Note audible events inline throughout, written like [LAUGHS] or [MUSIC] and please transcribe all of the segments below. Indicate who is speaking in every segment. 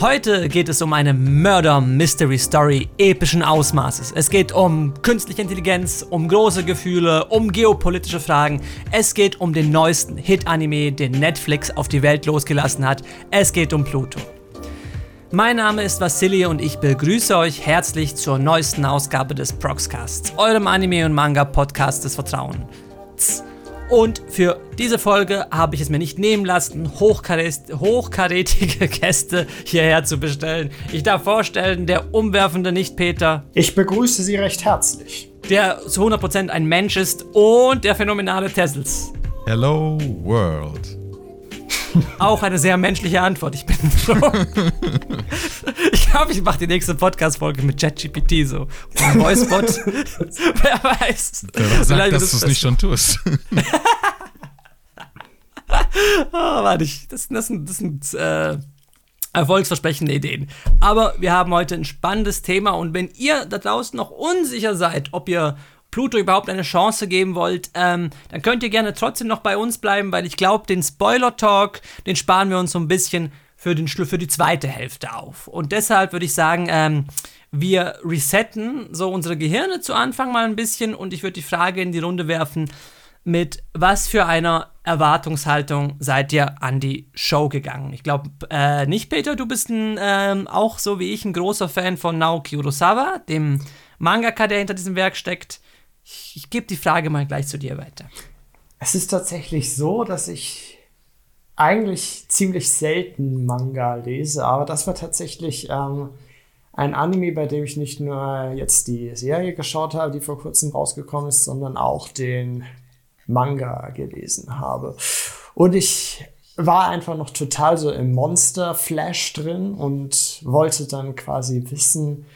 Speaker 1: Heute geht es um eine Murder-Mystery-Story epischen Ausmaßes. Es geht um künstliche Intelligenz, um große Gefühle, um geopolitische Fragen. Es geht um den neuesten Hit-Anime, den Netflix auf die Welt losgelassen hat. Es geht um Pluto. Mein Name ist Vasili und ich begrüße euch herzlich zur neuesten Ausgabe des Proxcasts, eurem Anime- und Manga-Podcast des Vertrauens. Und für diese Folge habe ich es mir nicht nehmen lassen, hochkarätige [LAUGHS] Gäste hierher zu bestellen. Ich darf vorstellen, der umwerfende Nicht-Peter.
Speaker 2: Ich begrüße Sie recht herzlich.
Speaker 1: Der zu 100% ein Mensch ist und der phänomenale Tessels.
Speaker 3: Hello World.
Speaker 1: Auch eine sehr menschliche Antwort. Ich bin froh. [LAUGHS] ich glaube, ich mache die nächste Podcast-Folge mit ChatGPT so. Und Voicebot. [LAUGHS] Wer weiß.
Speaker 3: Wer sagt, dass du es nicht schon tust.
Speaker 1: oh, [LAUGHS] warte, ich, das, das sind, das sind äh, erfolgsversprechende Ideen. Aber wir haben heute ein spannendes Thema und wenn ihr da draußen noch unsicher seid, ob ihr Pluto überhaupt eine Chance geben wollt, ähm, dann könnt ihr gerne trotzdem noch bei uns bleiben, weil ich glaube, den Spoiler-Talk, den sparen wir uns so ein bisschen für, den, für die zweite Hälfte auf. Und deshalb würde ich sagen, ähm, wir resetten so unsere Gehirne zu Anfang mal ein bisschen und ich würde die Frage in die Runde werfen, mit was für einer Erwartungshaltung seid ihr an die Show gegangen? Ich glaube äh, nicht, Peter, du bist ein, ähm, auch so wie ich ein großer Fan von Naoki Urasawa, dem Mangaka, der hinter diesem Werk steckt. Ich, ich gebe die Frage mal gleich zu dir weiter.
Speaker 2: Es ist tatsächlich so, dass ich eigentlich ziemlich selten Manga lese, aber das war tatsächlich ähm, ein Anime, bei dem ich nicht nur jetzt die Serie geschaut habe, die vor kurzem rausgekommen ist, sondern auch den Manga gelesen habe. Und ich war einfach noch total so im Monster-Flash drin und wollte dann quasi wissen,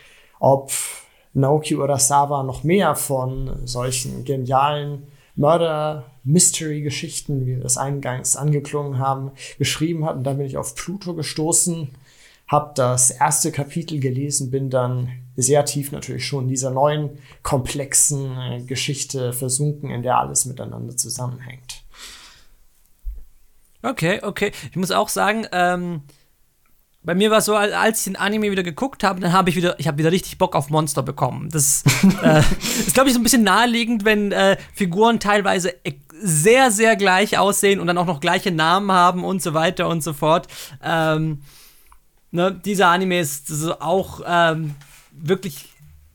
Speaker 2: ob Naoki Urasawa noch mehr von solchen genialen Mörder-Mystery-Geschichten, wie wir das eingangs angeklungen haben, geschrieben hat. Und dann bin ich auf Pluto gestoßen, habe das erste Kapitel gelesen, bin dann sehr tief natürlich schon in dieser neuen, komplexen äh, Geschichte versunken, in der alles miteinander zusammenhängt.
Speaker 1: Okay, okay. Ich muss auch sagen, ähm, bei mir war es so, als ich den Anime wieder geguckt habe, dann habe ich wieder, ich habe wieder richtig Bock auf Monster bekommen. Das äh, [LAUGHS] ist, glaube ich, so ein bisschen naheliegend, wenn äh, Figuren teilweise sehr, sehr gleich aussehen und dann auch noch gleiche Namen haben und so weiter und so fort. Ähm, ne, dieser Anime ist auch ähm, wirklich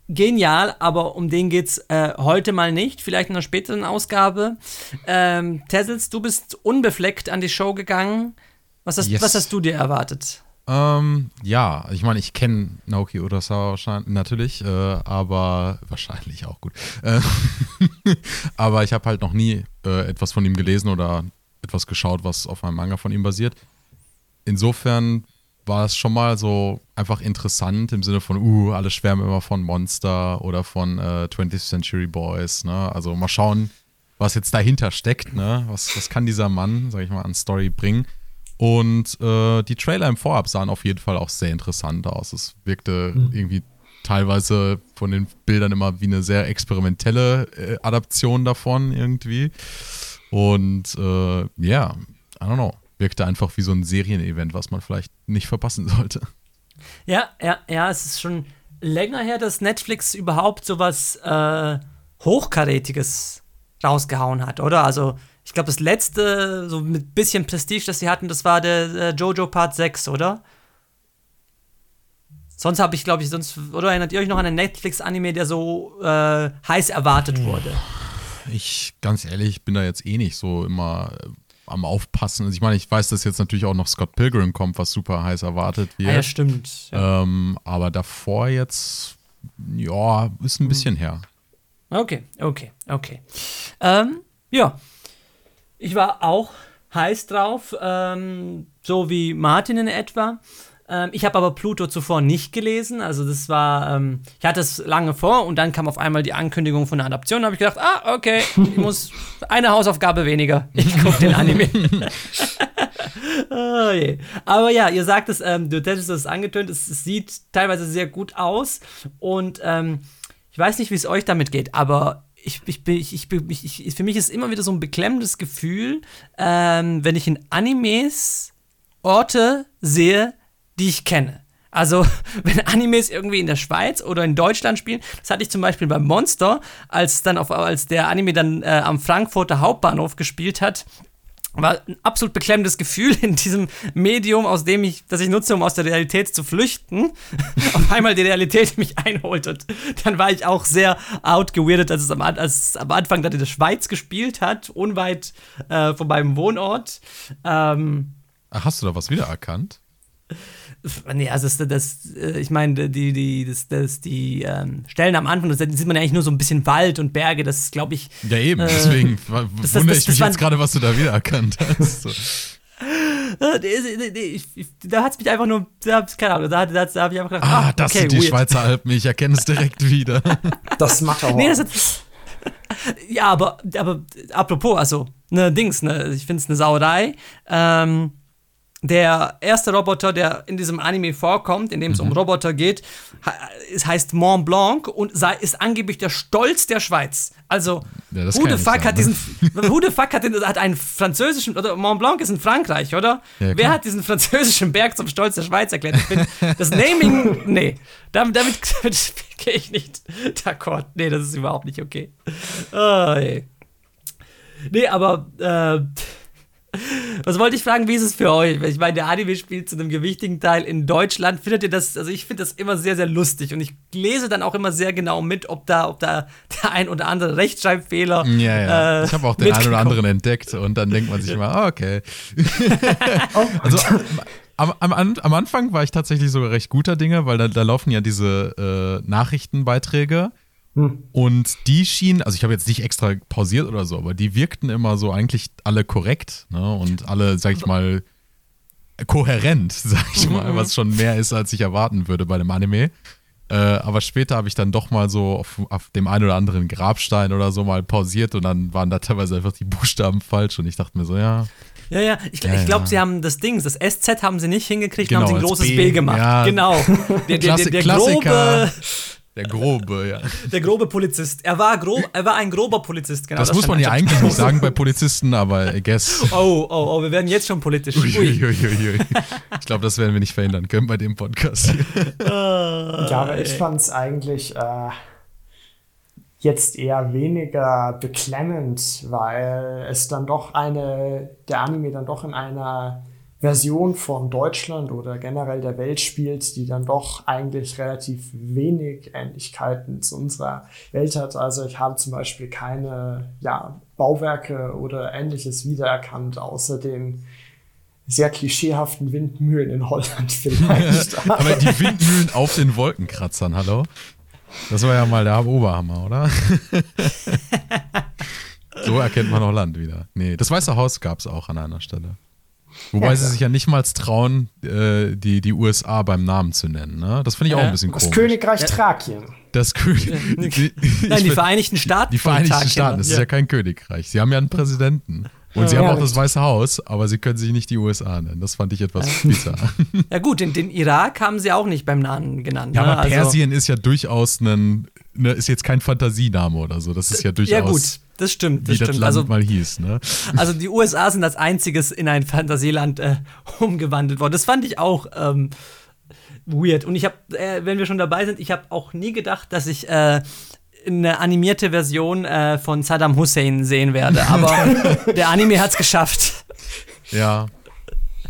Speaker 1: genial, aber um den geht's äh, heute mal nicht. Vielleicht in einer späteren Ausgabe. Ähm, Tessels, du bist unbefleckt an die Show gegangen. Was hast, yes. was hast du dir erwartet?
Speaker 3: Ähm, ja, ich meine, ich kenne Naoki Urasawa wahrscheinlich, natürlich, äh, aber wahrscheinlich auch gut. Äh, [LAUGHS] aber ich habe halt noch nie äh, etwas von ihm gelesen oder etwas geschaut, was auf einem Manga von ihm basiert. Insofern war es schon mal so einfach interessant im Sinne von, uh, alle schwärmen immer von Monster oder von äh, 20th Century Boys. Ne? Also mal schauen, was jetzt dahinter steckt. Ne? Was, was kann dieser Mann, sag ich mal, an Story bringen? Und äh, die Trailer im Vorab sahen auf jeden Fall auch sehr interessant aus. Es wirkte mhm. irgendwie teilweise von den Bildern immer wie eine sehr experimentelle äh, Adaption davon irgendwie. Und äh, ja, yeah, I don't know. Wirkte einfach wie so ein Serienevent, was man vielleicht nicht verpassen sollte.
Speaker 1: Ja, ja, ja, es ist schon länger her, dass Netflix überhaupt sowas äh, Hochkarätiges rausgehauen hat, oder? Also ich glaube, das letzte, so mit bisschen Prestige, das sie hatten, das war der äh, Jojo Part 6, oder? Sonst habe ich, glaube ich, sonst, oder erinnert ihr euch noch an einen Netflix-Anime, der so äh, heiß erwartet wurde?
Speaker 3: Ich, ganz ehrlich, bin da jetzt eh nicht so immer äh, am Aufpassen. Also ich meine, ich weiß, dass jetzt natürlich auch noch Scott Pilgrim kommt, was super heiß erwartet wird. Ah,
Speaker 1: ja, stimmt. Ja.
Speaker 3: Ähm, aber davor jetzt, ja, ist ein hm. bisschen her.
Speaker 1: Okay, okay, okay. Ähm, ja, ich war auch heiß drauf, ähm, so wie Martin in etwa. Ähm, ich habe aber Pluto zuvor nicht gelesen. Also das war, ähm, ich hatte es lange vor und dann kam auf einmal die Ankündigung von der Adaption. Da habe ich gedacht, ah, okay, ich muss [LAUGHS] eine Hausaufgabe weniger. Ich gucke den Anime. [LAUGHS] oh je. Aber ja, ihr sagt es, ähm, du hättest es angetönt, es, es, sieht teilweise sehr gut aus und ähm, ich weiß nicht, wie es euch damit geht, aber ich, ich, ich, ich, ich, für mich ist immer wieder so ein beklemmendes Gefühl, ähm, wenn ich in Animes Orte sehe, die ich kenne. Also, [LAUGHS] wenn Animes irgendwie in der Schweiz oder in Deutschland spielen, das hatte ich zum Beispiel beim Monster, als dann auf, als der Anime dann äh, am Frankfurter Hauptbahnhof gespielt hat, war ein absolut beklemmendes Gefühl [LAUGHS] in diesem Medium, aus dem ich, das ich nutze, um aus der Realität zu flüchten. [LAUGHS] Auf einmal die Realität mich einholt und dann war ich auch sehr outgeweirdet, als es am, als es am Anfang dann in der Schweiz gespielt hat, unweit äh, von meinem Wohnort. Ähm,
Speaker 3: hast du da was wiedererkannt?
Speaker 1: Nee, also das, das äh, ich meine, die, die, das, das, die ähm, Stellen am Anfang, da sieht man ja eigentlich nur so ein bisschen Wald und Berge, das ist, glaube ich.
Speaker 3: Ja, eben, äh, deswegen [LAUGHS] das, wundere das, ich mich jetzt gerade, was du da wiedererkannt hast. So.
Speaker 1: Äh, da hat es mich einfach nur, da, keine Ahnung, da, da, da habe ich einfach gedacht,
Speaker 3: ah, das okay, sind die weird. Schweizer Alpen, ich erkenne es direkt wieder. [LAUGHS] [LAUGHS]
Speaker 2: Das macht auch. Nee, das ist,
Speaker 1: ja, aber, aber apropos, also, ne, Dings, ne, ich finde es eine Sauerei. Ähm, der erste Roboter, der in diesem Anime vorkommt, in dem es mhm. um Roboter geht, es heißt Mont Blanc und ist angeblich der Stolz der Schweiz. Also, ja, who, the fuck hat ne? diesen, [LAUGHS] who the fuck hat, den, hat einen französischen, oder Mont Blanc ist in Frankreich, oder? Ja, Wer hat diesen französischen Berg zum Stolz der Schweiz erklärt? Ich Bin, das Naming, [LAUGHS] nee, damit, damit, damit [LAUGHS] gehe ich nicht d'accord. Nee, das ist überhaupt nicht okay. Oh, nee. nee, aber, äh, was wollte ich fragen, wie ist es für euch? Ich meine, der Anime spielt zu einem gewichtigen Teil in Deutschland. Findet ihr das, also ich finde das immer sehr, sehr lustig und ich lese dann auch immer sehr genau mit, ob da, ob da [LAUGHS] der ein oder andere Rechtschreibfehler.
Speaker 3: Ja, ja. Äh, ich habe auch den einen oder anderen entdeckt und dann denkt man sich immer, ah, okay. [LAUGHS] [LAUGHS] Also am, am, am, Anfang war ich tatsächlich sogar recht guter Dinge, weil da, da laufen ja diese äh, Nachrichtenbeiträge hm. Und die schienen, also ich habe jetzt nicht extra pausiert oder so, aber die wirkten immer so eigentlich alle korrekt ne? und alle, sag ich mal, kohärent, [LAUGHS] sag ich mal, mhm. was schon mehr ist, als ich erwarten würde bei dem Anime. Äh, aber später habe ich dann doch mal so auf, auf, dem einen oder anderen Grabstein oder so mal pausiert und dann waren da teilweise einfach die Buchstaben falsch und ich dachte mir so, ja.
Speaker 1: Ja, ja, ich, ja, ich glaube, ja. sie haben das Ding, das SZ haben sie nicht hingekriegt, genau, haben sie ein großes B, B gemacht. Ja. Genau. Der, der, der, der grobe
Speaker 3: der grobe, ja.
Speaker 1: Der grobe Polizist. Er war, grob, er war ein grober Polizist,
Speaker 3: genau. Das, das muss man ja eigentlich nicht sagen bei Polizisten, aber I guess. [LAUGHS]
Speaker 1: Oh, oh, oh, wir werden jetzt schon politisch. Ui. Ui, ui,
Speaker 3: ich glaube, das werden wir nicht verhindern können bei dem Podcast.
Speaker 2: ja, aber ich fand es eigentlich äh, jetzt eher weniger beklemmend, weil es dann doch eine, der Anime dann doch in einer Version von Deutschland oder generell der Welt spielt, die dann doch eigentlich relativ wenig Ähnlichkeiten zu unserer Welt hat. Also ich habe zum Beispiel keine ja, Bauwerke oder ähnliches wiedererkannt, außer den sehr klischeehaften Windmühlen in Holland [LAUGHS] vielleicht. [LAUGHS]
Speaker 3: Aber die Windmühlen auf den Wolkenkratzern, hallo? Das war ja mal der Oberhammer, oder? [LAUGHS] so erkennt man auch Land wieder. Nee, das Weiße Haus gab es auch an einer Stelle. Wobei ja, sie sich ja nicht mal trauen, äh, die, die USA beim Namen zu nennen. Ne? Das finde ich auch ein bisschen
Speaker 2: das
Speaker 3: komisch.
Speaker 2: Das Königreich Thrakien.
Speaker 3: Das König. [LAUGHS]
Speaker 1: Nein, die Vereinigten Staaten.
Speaker 3: Die Vereinigten Staaten, das ist ja kein Königreich. Sie haben ja einen Präsidenten. Und sie haben auch das Weiße Haus, aber sie können sich nicht die USA nennen. Das fand ich etwas bizarr. [LAUGHS]
Speaker 1: Ja, gut, den, den, Irak haben sie auch nicht beim Namen genannt.
Speaker 3: Ja, ne? aber also Persien ist ja durchaus ein, ne, ist jetzt kein Fantasiename oder so. Das ist ja durchaus. Ja, gut
Speaker 1: das stimmt.
Speaker 3: Das wie
Speaker 1: stimmt.
Speaker 3: das Land also, mal hieß, ne?
Speaker 1: Also die USA sind als einziges in ein Fantasieland äh, umgewandelt worden. Das fand ich auch ähm, weird. Und ich habe, äh, wenn wir schon dabei sind, ich habe auch nie gedacht, dass ich äh, eine animierte Version äh, von Saddam Hussein sehen werde. Aber [LAUGHS] der Anime hat es geschafft.
Speaker 3: Ja.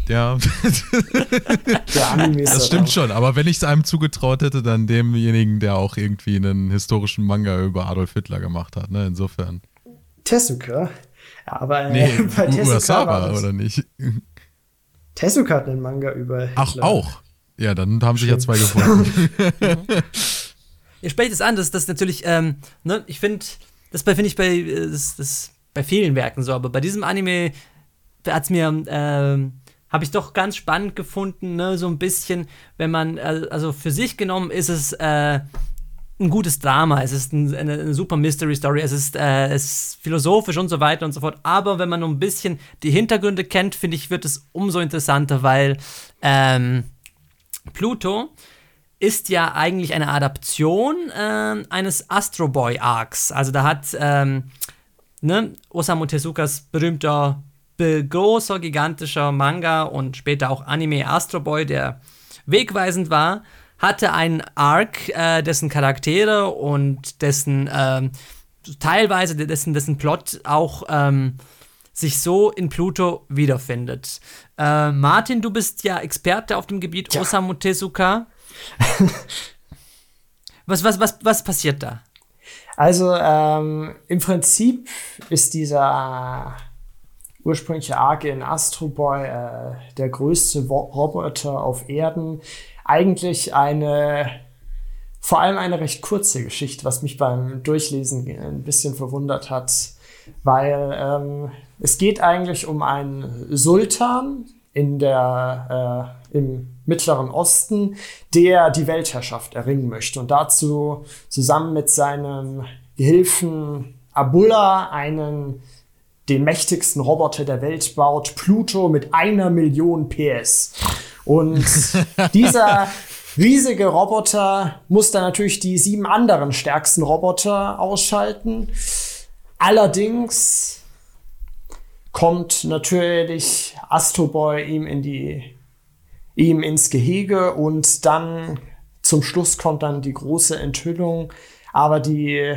Speaker 3: Ja. [LAUGHS] Der Anime ist das stimmt schon, aber wenn ich es einem zugetraut hätte, dann demjenigen, der auch irgendwie einen historischen Manga über Adolf Hitler gemacht hat, ne? Insofern.
Speaker 2: Tezuka. Aber
Speaker 3: äh, nee, bei Tezuka Urasawa, oder nicht?
Speaker 2: Tezuka hat einen Manga über
Speaker 3: Hitler. Ach, auch? Ja, dann haben sich ja zwei gefunden.
Speaker 1: Ihr sprecht es an, das ist natürlich, ähm, ne, ich finde, das finde ich bei, äh, das, das, bei vielen Werken so, aber bei diesem Anime hat es mir, ähm, habe ich doch ganz spannend gefunden, ne, so ein bisschen, wenn man, äh, also für sich genommen ist es, äh, ein gutes Drama, es ist ein, eine, eine, super Mystery Story, es ist, äh, es ist philosophisch und so weiter und so fort. Aber wenn man nur ein bisschen die Hintergründe kennt, finde ich, wird es umso interessanter, weil ähm, Pluto ist ja eigentlich eine Adaption äh, eines Astro Boy Arcs. Also da hat ähm, ne, Osamu Tezukas berühmter, großer, gigantischer Manga und später auch Anime Astro Boy, der wegweisend war, hatte einen Arc, äh, dessen Charaktere und dessen ähm, teilweise dessen, dessen Plot auch ähm, sich so in Pluto wiederfindet. Äh, Martin, du bist ja Experte auf dem Gebiet ja. Osamu Tezuka. [LAUGHS] was, was, was, was passiert da?
Speaker 2: Also ähm, im Prinzip ist dieser ursprüngliche Arc in Astro Boy äh, der größte Roboter auf Erden. Eigentlich eine, vor allem eine recht kurze Geschichte, was mich beim Durchlesen ein bisschen verwundert hat, weil ähm, es geht eigentlich um einen Sultan in der, äh, im Mittleren Osten, der die Weltherrschaft erringen möchte und dazu zusammen mit seinem Gehilfen Abullah einen den mächtigsten Roboter der Welt baut, Pluto mit einer Million PS. Und [LAUGHS] dieser riesige Roboter muss dann natürlich die sieben anderen stärksten Roboter ausschalten. Allerdings kommt natürlich Astroboy ihm in die ihm ins Gehege und dann zum Schluss kommt dann die große Enthüllung, aber die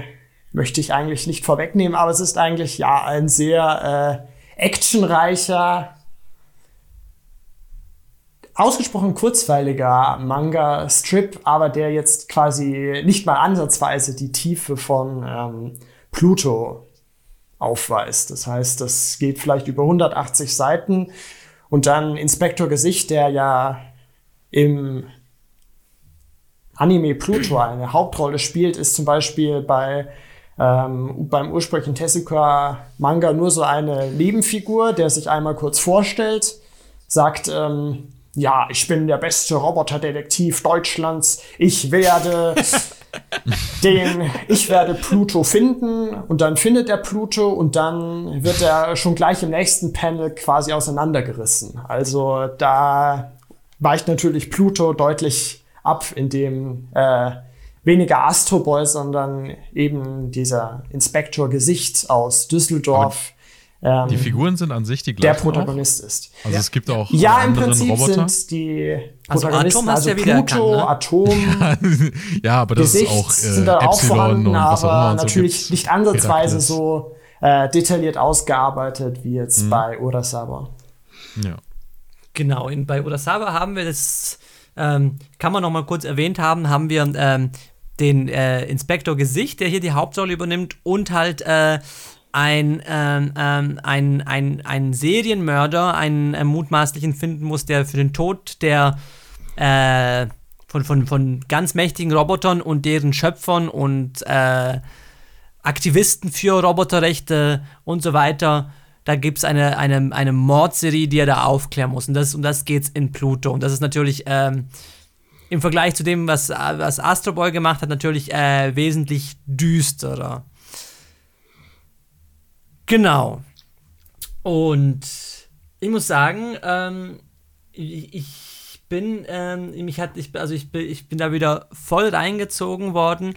Speaker 2: möchte ich eigentlich nicht vorwegnehmen, aber es ist eigentlich ja ein sehr äh, actionreicher, ausgesprochen kurzweiliger Manga-Strip, aber der jetzt quasi nicht mal ansatzweise die Tiefe von ähm, Pluto aufweist. Das heißt, das geht vielleicht über 180 Seiten und dann Inspektor Gesicht, der ja im Anime Pluto eine Hauptrolle spielt, ist zum Beispiel bei ähm, beim ursprünglichen Tezuka-Manga nur so eine Nebenfigur, der sich einmal kurz vorstellt, sagt, ähm, ja, ich bin der beste Roboterdetektiv Deutschlands, ich werde [LAUGHS] den, ich werde Pluto finden und dann findet er Pluto und dann wird er schon gleich im nächsten Panel quasi auseinandergerissen. Also da weicht natürlich Pluto deutlich ab, indem äh, weniger Astro Boy, sondern eben dieser Inspektor Gesicht aus Düsseldorf.
Speaker 3: Ähm, die Figuren sind an sich die gleichen.
Speaker 2: Der Protagonist auch? ist.
Speaker 3: Also ja. es gibt auch
Speaker 2: ja im Prinzip Roboter. sind die also Protagonisten also, Atom also ja Pluto, ne?
Speaker 3: Atom, [LAUGHS] ja, aber das Gesicht ist auch äh, sind da auch vorhanden,
Speaker 2: aber natürlich so nicht ansatzweise Herakles. so äh, detailliert ausgearbeitet wie jetzt mhm. bei Urasawa.
Speaker 1: Ja. Genau, in, bei Urasawa haben wir das ähm, kann man noch mal kurz erwähnt haben, haben wir ähm, den äh, Inspektor Gesicht, der hier die Hauptrolle übernimmt, und halt äh, ein, ähm, ähm, ein, ein, ein Serienmörder, einen äh, mutmaßlichen finden muss, der für den Tod der äh, von, von, von ganz mächtigen Robotern und deren Schöpfern und äh, Aktivisten für Roboterrechte und so weiter da gibt es eine, eine, eine Mordserie, die er da aufklären muss. Und das, um das geht es in Pluto. Und das ist natürlich ähm, im Vergleich zu dem, was, was Astro Boy gemacht hat, natürlich äh, wesentlich düsterer. Genau. Und ich muss sagen, ähm, ich, ich bin, ähm, mich hat, ich, also ich bin, ich bin da wieder voll reingezogen worden.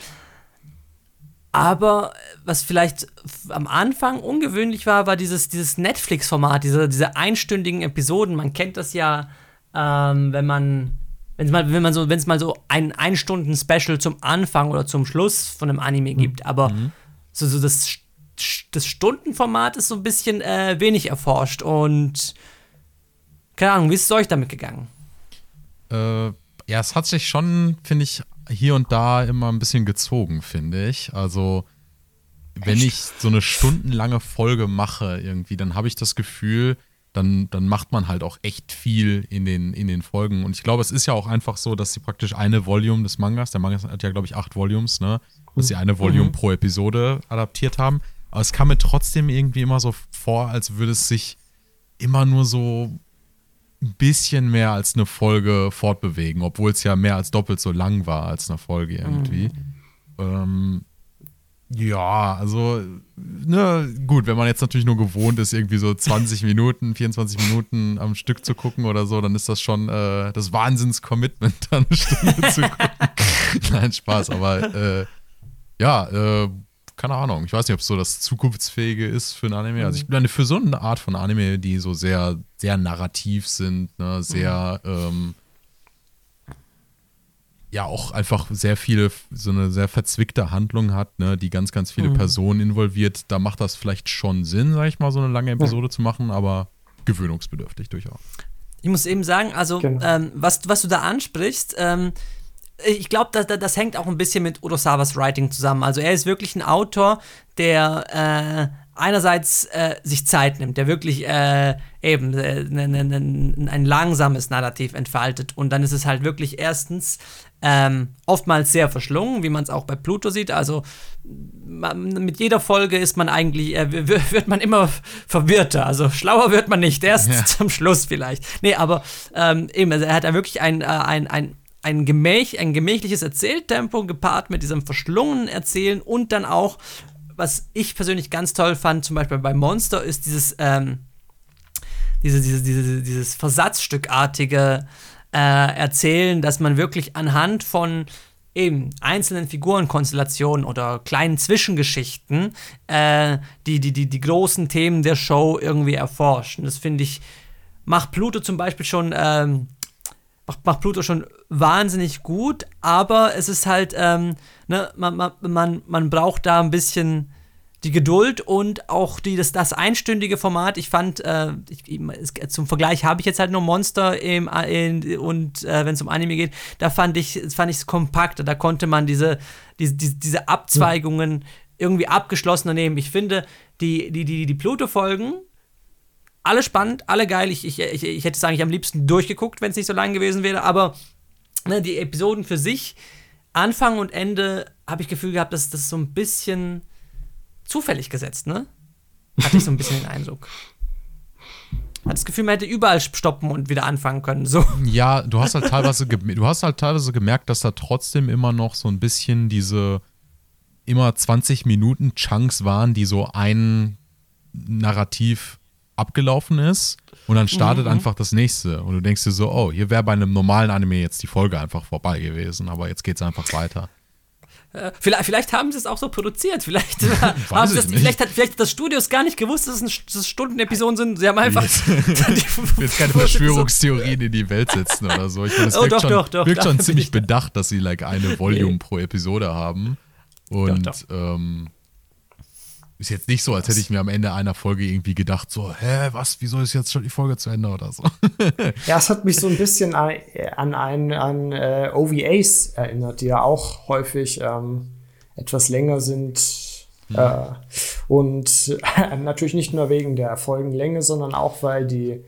Speaker 1: Aber was vielleicht am Anfang ungewöhnlich war, war dieses, dieses Netflix-Format, diese, diese einstündigen Episoden. Man kennt das ja, ähm, wenn man, wenn's mal, wenn man so, wenn es mal so ein Ein-Stunden-Special zum Anfang oder zum Schluss von einem Anime mhm. gibt. Aber mhm. so, so das, das Stundenformat ist so ein bisschen äh, wenig erforscht. Und keine Ahnung, wie ist es euch damit gegangen?
Speaker 3: Äh, ja, es hat sich schon, finde ich, hier und da immer ein bisschen gezogen, finde ich. Also, wenn ich so eine stundenlange Folge mache, irgendwie, dann habe ich das Gefühl, dann, dann macht man halt auch echt viel in den, in den Folgen. Und ich glaube, es ist ja auch einfach so, dass sie praktisch eine Volume des Mangas, der Manga hat ja, glaube ich, acht Volumes, ne? Dass sie eine Volume mhm. pro Episode adaptiert haben. Aber es kam mir trotzdem irgendwie immer so vor, als würde es sich immer nur so ein bisschen mehr als eine Folge fortbewegen, obwohl es ja mehr als doppelt so lang war als eine Folge irgendwie. Mhm. Ähm, ja, also, ne, gut, wenn man jetzt natürlich nur gewohnt ist, irgendwie so 20 [LAUGHS] Minuten, 24 Minuten am Stück zu gucken oder so, dann ist das schon äh, das Wahnsinns-Commitment, dann eine Stunde zu gucken. [LAUGHS] Nein, Spaß, aber äh, ja, äh, keine Ahnung. Ich weiß nicht, ob es so das Zukunftsfähige ist für ein Anime. Also ich meine, für so eine Art von Anime, die so sehr, sehr narrativ sind, ne, sehr, mhm. ähm, ja auch einfach sehr viele, so eine sehr verzwickte Handlung hat, ne, die ganz, ganz viele
Speaker 1: Mhm.
Speaker 3: Personen involviert, da macht das vielleicht schon Sinn, sag ich mal, so eine lange Episode zu machen, aber gewöhnungsbedürftig durchaus.
Speaker 1: Ich muss eben sagen, also
Speaker 2: Genau.
Speaker 1: ähm, was, was du da ansprichst, ähm, ich glaube, das, das, hängt auch ein bisschen mit Urosawas Writing zusammen. Also er ist wirklich ein Autor, der äh, einerseits äh, sich Zeit nimmt, der wirklich äh, eben äh, ne, ne, ne, ein langsames Narrativ entfaltet. Und dann ist es halt wirklich erstens ähm, oftmals sehr verschlungen, wie man es auch bei Pluto sieht. Also man, mit jeder Folge ist man eigentlich, äh, wird man immer verwirrter. Also schlauer wird man nicht, erst
Speaker 3: Ja. [LAUGHS]
Speaker 1: zum Schluss vielleicht. Nee, aber ähm, eben, also er hat da wirklich ein, äh, ein, ein, ein, Gemäch, ein gemächliches Erzähltempo gepaart mit diesem verschlungenen Erzählen und dann auch, was ich persönlich ganz toll fand, zum Beispiel bei Monster, ist dieses, ähm, diese, diese, diese, dieses Versatzstückartige äh, Erzählen, dass man wirklich anhand von eben einzelnen Figurenkonstellationen oder kleinen Zwischengeschichten äh, die, die, die, die großen Themen der Show irgendwie erforschen. Das finde ich, macht Pluto zum Beispiel schon, ähm, macht, macht Pluto schon wahnsinnig gut, aber es ist halt, ähm, ne, man, man, man, man braucht da ein bisschen die Geduld und auch die, das, das einstündige Format. Ich fand, äh, ich, es, zum Vergleich habe ich jetzt halt nur Monster im, in, und äh, wenn es um Anime geht, da fand ich es fand kompakter. Da konnte man diese, diese, diese, Abzweigungen irgendwie abgeschlossener nehmen. Ich finde, die, die, die, die Pluto-Folgen, alle spannend, alle geil. Ich, ich, ich, ich hätte es eigentlich am liebsten durchgeguckt, wenn es nicht so lang gewesen wäre, aber ne, die Episoden für sich, Anfang und Ende, habe ich Gefühl gehabt, dass das so ein bisschen zufällig gesetzt, ne? Hatte ich so ein bisschen den Eindruck. Hat das Gefühl, man hätte überall stoppen und wieder anfangen können. So.
Speaker 3: Ja, du hast halt teilweise, du hast halt teilweise gemerkt, dass da trotzdem immer noch so ein bisschen diese immer 20 Minuten Chunks waren, die so ein Narrativ abgelaufen ist und dann startet einfach das nächste und du denkst dir so, oh, hier wäre bei einem normalen Anime jetzt die Folge einfach vorbei gewesen, aber jetzt geht's einfach weiter.
Speaker 1: Äh, Vielleicht, vielleicht haben sie es auch so produziert. Vielleicht, äh, [LAUGHS] haben das, vielleicht, hat, vielleicht hat das Studio es gar nicht gewusst, dass es, dass es Stundenepisoden sind. Sie haben einfach. [LAUGHS]
Speaker 3: Will jetzt keine Verschwörungstheorien in die Welt setzen oder so. Ich meine, es
Speaker 1: Oh,
Speaker 3: wirkt
Speaker 1: doch,
Speaker 3: schon,
Speaker 1: doch, doch,
Speaker 3: wirkt schon ziemlich
Speaker 1: ich da.
Speaker 3: bedacht, dass sie like eine [LAUGHS] Volume pro Episode haben. Und Ähm, ist jetzt nicht so, als hätte ich mir am Ende einer Folge irgendwie gedacht, so, hä, was, wieso ist jetzt schon die Folge zu Ende oder so. [LAUGHS]
Speaker 2: Ja, es hat mich so ein bisschen an, an, ein, an äh, OVAs erinnert, die ja auch häufig ähm, etwas länger sind. Äh, und natürlich nicht nur wegen der Folgenlänge, sondern auch, weil die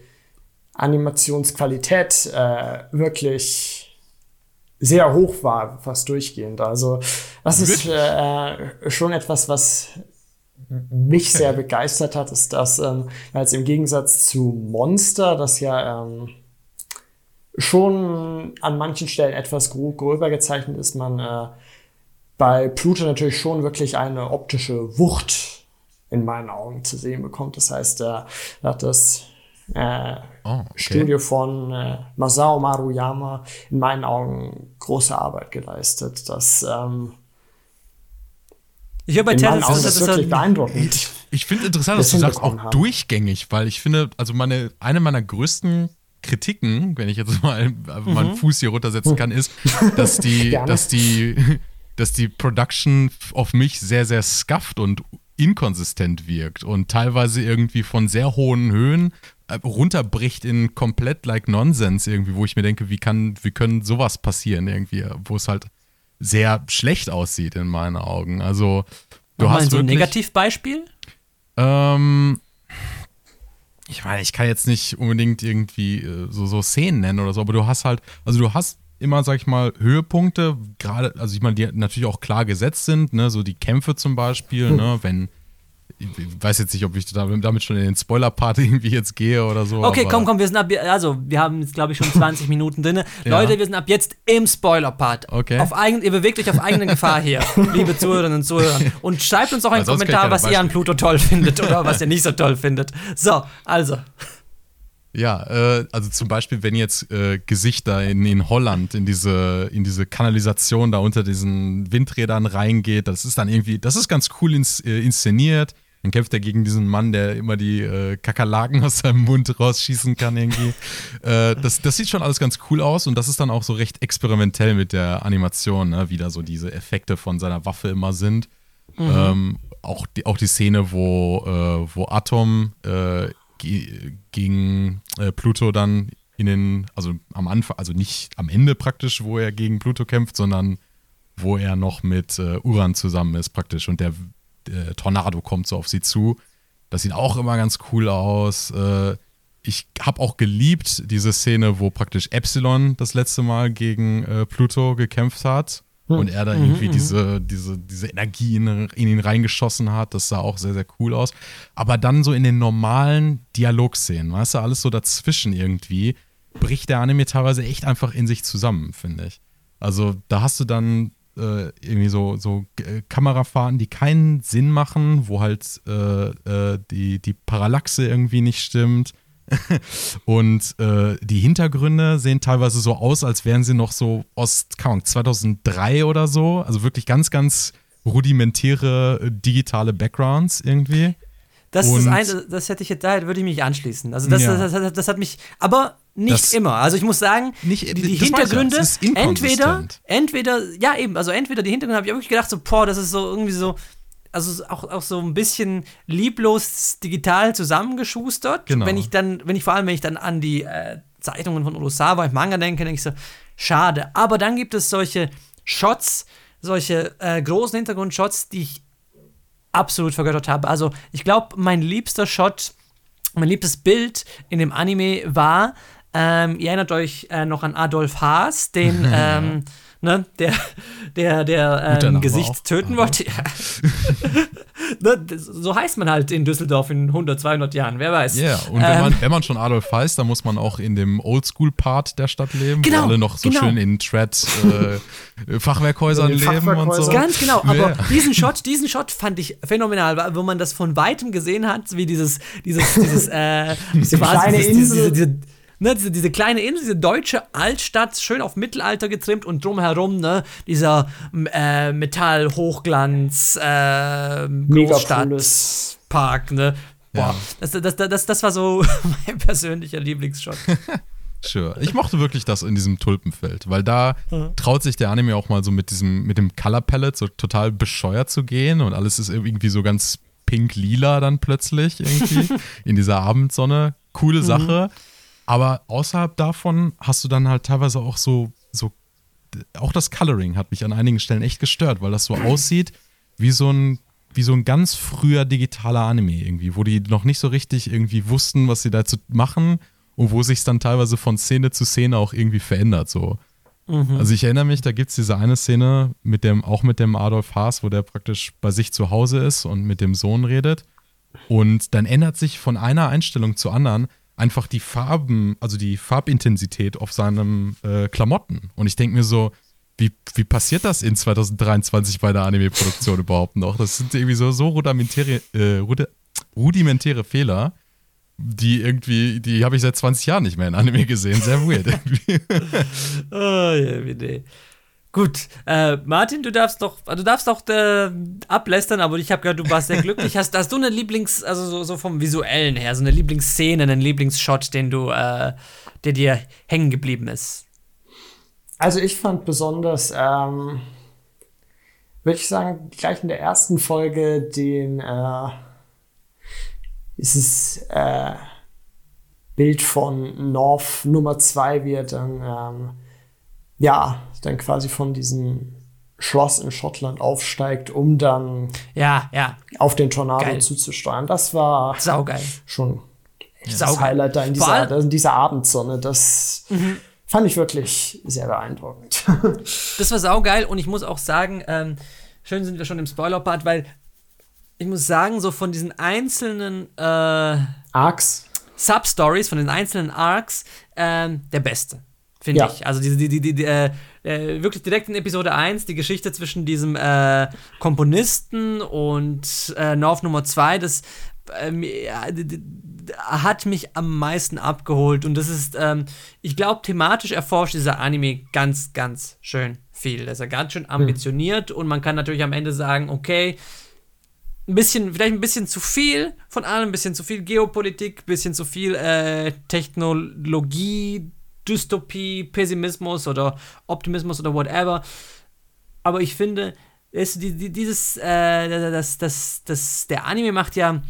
Speaker 2: Animationsqualität äh, wirklich sehr hoch war, fast durchgehend. Also das ist äh, schon etwas, was mich sehr begeistert hat, ist, dass ähm, als im Gegensatz zu Monster, das ja ähm, schon an manchen Stellen etwas gröber gezeichnet ist, man äh, bei Pluto natürlich schon wirklich eine optische Wucht in meinen Augen zu sehen bekommt. Das heißt, äh, da hat das äh,
Speaker 3: Oh, okay.
Speaker 2: Studio von äh, Masao Maruyama in meinen Augen große Arbeit geleistet. Das ähm,
Speaker 1: Ich höre bei
Speaker 2: Augen
Speaker 1: dass
Speaker 2: ist
Speaker 1: das
Speaker 2: wirklich
Speaker 1: ein,
Speaker 2: beeindruckend.
Speaker 3: Ich finde interessant, dass
Speaker 2: das
Speaker 3: du sagst, auch
Speaker 2: haben.
Speaker 3: durchgängig, weil ich finde, also meine, eine meiner größten Kritiken, wenn ich jetzt [LAUGHS] mal meinen Fuß hier runtersetzen kann, ist, dass [LAUGHS] die, dass die, dass die Production auf mich sehr, sehr scuffed und inkonsistent wirkt und teilweise irgendwie von sehr hohen Höhen äh, runterbricht in komplett like Nonsense irgendwie, wo ich mir denke, wie kann, wie können sowas passieren irgendwie, wo es halt sehr schlecht aussieht in meinen Augen. Also du
Speaker 1: Mach
Speaker 3: hast
Speaker 1: so ein Negativbeispiel.
Speaker 3: ähm, ich meine, ich kann jetzt nicht unbedingt irgendwie äh, so, so Szenen nennen oder so, aber du hast halt, also du hast immer, sag ich mal, Höhepunkte, gerade, also ich meine, die natürlich auch klar gesetzt sind, ne, so die Kämpfe zum Beispiel,
Speaker 1: Hm.
Speaker 3: ne, wenn, ich weiß jetzt nicht, ob ich da- damit schon in den Spoiler-Part [LAUGHS] irgendwie jetzt gehe oder so.
Speaker 1: Okay, komm, komm, wir sind ab, also wir haben jetzt glaube ich schon 20 [LAUGHS] Minuten drin.
Speaker 3: Ja.
Speaker 1: Leute, wir sind ab jetzt im Spoiler-Part.
Speaker 3: Okay.
Speaker 1: Auf eigen, ihr bewegt euch auf eigene Gefahr hier, [LAUGHS] liebe Zuhörerinnen und Zuhörer. Und schreibt uns auch einen Kommentar, was ihr an Pluto toll findet oder was ihr nicht so toll findet. So, also.
Speaker 3: Ja, äh, also zum Beispiel, wenn jetzt äh, Gesichter in, in Holland in diese, in diese Kanalisation da unter diesen Windrädern reingeht, das ist dann irgendwie, das ist ganz cool ins, äh, inszeniert. Dann kämpft er gegen diesen Mann, der immer die äh, Kakerlaken aus seinem Mund rausschießen kann irgendwie. [LAUGHS] äh, das, das sieht schon alles ganz cool aus und das ist dann auch so recht experimentell mit der Animation, ne? wie da so diese Effekte von seiner Waffe immer sind. Mhm. Ähm, auch, die, auch die Szene, wo, äh, wo Atom äh, gegen äh, Pluto dann in den, also am Anfang, also nicht am Ende praktisch, wo er gegen Pluto kämpft, sondern wo er noch mit äh, Uran zusammen ist praktisch und der, der, Tornado kommt so auf sie zu. Das sieht auch immer ganz cool aus. Äh, ich habe auch geliebt diese Szene, wo praktisch Epsilon das letzte Mal gegen äh, Pluto gekämpft hat hm. und er da mhm, irgendwie mhm, diese, diese, diese Energie in, in, ihn reingeschossen hat. Das sah auch sehr, sehr cool aus. Aber dann so in den normalen Dialogszenen, weißt du, alles so dazwischen irgendwie, bricht der Anime teilweise echt einfach in sich zusammen, finde ich. Also da hast du dann äh, irgendwie so, so äh, Kamerafahrten, die keinen Sinn machen, wo halt äh, äh, die, die Parallaxe irgendwie nicht stimmt. [LAUGHS] und äh, die Hintergründe sehen teilweise so aus, als wären sie noch so aus, keine 2003 oder so. Also wirklich ganz, ganz rudimentäre digitale Backgrounds irgendwie.
Speaker 1: Das und, ist das eine, das hätte ich jetzt, da würde ich mich anschließen. Also das, ja. das, das, das, hat mich, aber nicht das immer. Also ich muss sagen, nicht, die, die Hintergründe, entweder, entweder, ja eben, also entweder die Hintergründe habe ich wirklich gedacht, so, boah, das ist so irgendwie so, also auch, auch so ein bisschen lieblos digital zusammengeschustert. Genau. Wenn ich dann, wenn ich vor allem, wenn ich dann an die äh, Zeichnungen von Urosawa im Manga denke, denke ich so, schade. Aber dann gibt es solche Shots, solche äh, großen Hintergrundshots, die ich absolut vergöttert habe. Also ich glaube, mein liebster Shot, mein liebstes Bild in dem Anime war, ähm, ihr erinnert euch äh, noch an Adolf Haas, den [LAUGHS] ähm, ne, der, der, der ähm, Gesicht töten wollte. [LAUGHS] ne, so heißt man halt in Düsseldorf in 100, 200 Jahren, wer weiß.
Speaker 3: Ja, yeah. und wenn, man, ähm, wenn man schon Adolf heißt, dann muss man auch in dem Oldschool-Part der Stadt leben, genau, wo alle noch so genau. schön in Tread äh, [LAUGHS] Fachwerkhäusern leben Fachwerkhäuser. und so.
Speaker 1: Ganz genau, aber yeah. diesen Shot, diesen Shot fand ich phänomenal, wo man das von weitem gesehen hat, wie dieses, dieses, dieses, äh,
Speaker 2: diese kleine dieses, Insel. Diese, diese,
Speaker 1: ne, diese, diese kleine Insel, diese deutsche Altstadt, schön auf Mittelalter getrimmt und drumherum, ne, dieser äh, Metall-Hochglanz, äh, Großstadtpark, ne. Boah, ja. das, das, das, das war so [LAUGHS] mein persönlicher Lieblingsshot. [LAUGHS]
Speaker 3: Sure. Ich mochte wirklich das in diesem Tulpenfeld, weil da mhm. traut sich der Anime auch mal so mit diesem, mit dem Color Palette so total bescheuert zu gehen und alles ist irgendwie so ganz pink-lila dann plötzlich irgendwie [LAUGHS] in dieser Abendsonne. Coole mhm. Aber außerhalb davon hast du dann halt teilweise auch so, so, auch das Coloring hat mich an einigen Stellen echt gestört, weil das so [CLEARS THROAT] aussieht wie so ein, wie so ein ganz früher digitaler Anime irgendwie, wo die noch nicht so richtig irgendwie wussten, was sie dazu machen und wo sich dann teilweise von Szene zu Szene auch irgendwie verändert, so. Mhm. Also ich erinnere mich, da gibt es diese eine Szene mit dem, auch mit dem Adolf Haas, wo der praktisch bei sich zu Hause ist und mit dem Sohn redet. Und dann ändert sich von einer Einstellung zur anderen einfach die Farben, also die Farbintensität auf seinem äh, Klamotten. Und ich denke mir so, wie, wie passiert das in 2023 bei der Anime-Produktion [LAUGHS] überhaupt noch? Das sind irgendwie so, so rudimentäre, äh, rudimentäre Fehler, die irgendwie, die habe ich seit 20 Jahren nicht mehr in Anime gesehen. Sehr weird
Speaker 1: oh, [LAUGHS] ja, wie nee. Gut, äh, Martin, du darfst doch, du darfst doch äh, ablästern, aber ich habe gehört, du warst sehr glücklich. Hast, hast du eine Lieblings, also so, so, vom visuellen her, so eine Lieblingsszene, einen Lieblingsshot, den du, äh, der dir hängen geblieben ist?
Speaker 2: Also ich fand besonders, ähm, würde ich sagen, gleich in der ersten Folge den, äh, ist es äh, Bild von North Nummer 2 wird dann ähm, ja, dann quasi von diesem Schloss in Schottland aufsteigt, um dann
Speaker 1: ja, ja.
Speaker 2: auf den Tornado Geil. zuzusteuern. Das war
Speaker 1: Saugeil.
Speaker 2: schon das Saugeil. Highlight da in dieser, in dieser Abendsonne. Das mhm. fand ich wirklich sehr beeindruckend. [LAUGHS]
Speaker 1: das war saugeil und ich muss auch sagen, ähm, schön sind wir schon im Spoiler-Part, weil ich muss sagen, so von diesen einzelnen äh,
Speaker 2: Arcs,
Speaker 1: Substories, von den einzelnen Arcs, ähm, der beste finde ja. ich. Also diese, die, die, die, die äh, äh, wirklich direkt in Episode 1, die Geschichte zwischen diesem äh, Komponisten und äh, North Nummer 2, das ähm, hat mich am meisten abgeholt. Und das ist, ähm, ich glaube, thematisch erforscht dieser Anime ganz, ganz schön viel. Das ist ja ganz schön ambitioniert mhm. und man kann natürlich am Ende sagen, okay, ein bisschen, vielleicht ein bisschen zu viel von allem, ein bisschen zu viel Geopolitik, ein bisschen zu viel äh, Technologie, Dystopie, Pessimismus oder Optimismus oder whatever. Aber ich finde, ist die, die, dieses, äh, das, das, das, der Anime macht ja,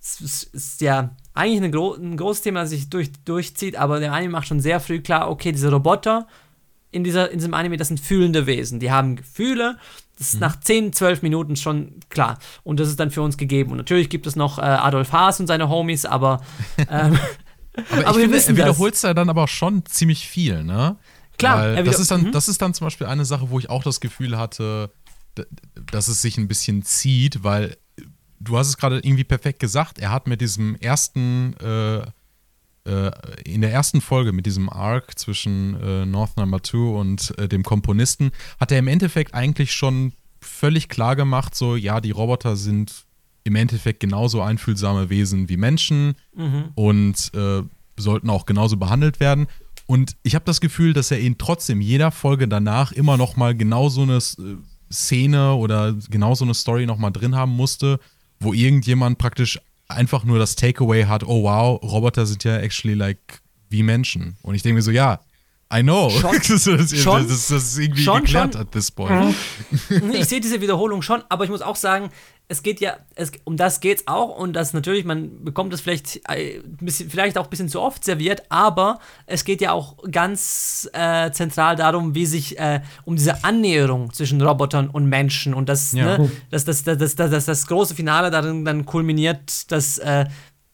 Speaker 1: ist, ist ja eigentlich ein, Gro ein großes Thema, das sich durch, durchzieht, aber der Anime macht schon sehr früh klar, okay, diese Roboter in, dieser, in diesem Anime, das sind fühlende Wesen. Die haben Gefühle. Das ist mhm. nach 10, 12 Minuten schon klar. Und das ist dann für uns gegeben. Und natürlich gibt es noch äh, Adolf Haas und seine Homies, aber. [LAUGHS] Ähm,
Speaker 3: aber, aber ich finde, er wiederholt ja dann aber schon ziemlich viel, ne?
Speaker 1: Klar.
Speaker 3: Das, ist dann, mhm. das ist dann zum Beispiel eine Sache, wo ich auch das Gefühl hatte, dass es sich ein bisschen zieht, weil du hast es gerade irgendwie perfekt gesagt. Er hat mit diesem ersten äh, äh, in der ersten Folge mit diesem Arc zwischen äh, North Number 2 und äh, dem Komponisten hat er im Endeffekt eigentlich schon völlig klar gemacht, so ja, die Roboter sind im Endeffekt genauso einfühlsame Wesen wie Menschen mhm. und äh, sollten auch genauso behandelt werden. Und ich habe das Gefühl, dass er ihn trotzdem jeder Folge danach immer noch mal genau so eine äh, Szene oder genau so eine Story noch mal drin haben musste, wo irgendjemand praktisch einfach nur das Takeaway hat, oh wow, Roboter sind ja actually like wie Menschen. Und ich denke mir so, ja, I know.
Speaker 1: Schon, [LAUGHS] das, ist,
Speaker 3: schon, das, das ist irgendwie schon, geklärt schon. at this point. [LAUGHS]
Speaker 1: Ich sehe diese Wiederholung schon, aber ich muss auch sagen, es geht ja, es, um das geht es auch und das natürlich, man bekommt es vielleicht, äh, bisschen, vielleicht auch ein bisschen zu oft serviert, aber es geht ja auch ganz äh, zentral darum, wie sich äh, um diese Annäherung zwischen Robotern und Menschen und das, ja. ne, das, das, das, das, das, das, das große Finale darin dann kulminiert, dass, äh,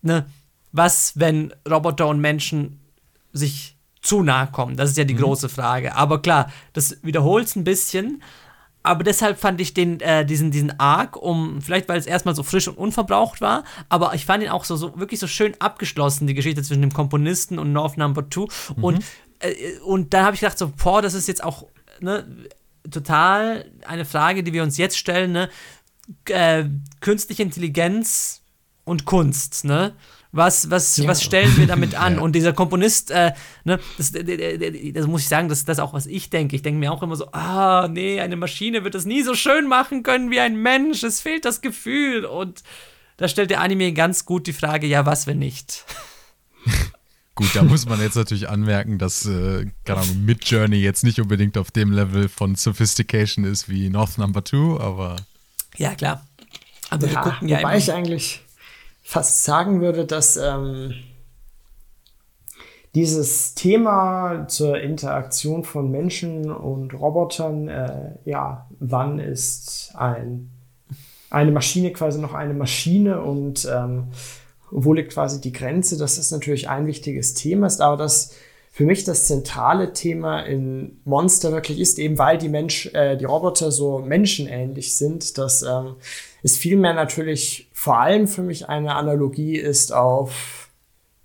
Speaker 1: ne, was, wenn Roboter und Menschen sich zu nahe kommen? Das ist ja die mhm. große Frage. Aber klar, das wiederholt es ein bisschen aber deshalb fand ich den, äh, diesen, diesen Arc, um, vielleicht weil es erstmal so frisch und unverbraucht war, aber ich fand ihn auch so, so wirklich so schön abgeschlossen, die Geschichte zwischen dem Komponisten und North Number Two. Mhm. Und, äh, und dann habe ich gedacht, so, boah, das ist jetzt auch ne, total eine Frage, die wir uns jetzt stellen, ne? Äh, künstliche Intelligenz und Kunst, ne? Was, was, ja. was stellen wir damit [LAUGHS] an? ja. Und dieser Komponist, äh, ne, das, das, muss ich sagen, das ist das auch, was ich denke. Ich denke mir auch immer so, ah, nee, eine Maschine wird das nie so schön machen können wie ein Mensch. Es fehlt das Gefühl. Und da stellt der Anime ganz gut die Frage, ja, was, wenn nicht? [LAUGHS]
Speaker 3: Gut, da muss man jetzt natürlich anmerken, dass, äh, keine Ahnung, Mid Journey jetzt nicht unbedingt auf dem Level von Sophistication ist wie North Number 2, aber.
Speaker 1: Ja, klar.
Speaker 2: Aber ja, wir gucken ja wobei immer. ich eigentlich fast sagen würde, dass ähm, dieses Thema zur Interaktion von Menschen und Robotern, äh, ja, wann ist ein, eine Maschine quasi noch eine Maschine und ähm, wo liegt quasi die Grenze, das natürlich ein wichtiges Thema ist, aber das für mich das zentrale Thema in Monster wirklich ist, eben weil die Mensch, äh, die Roboter so menschenähnlich sind, dass ähm, es vielmehr natürlich vor allem für mich eine Analogie ist auf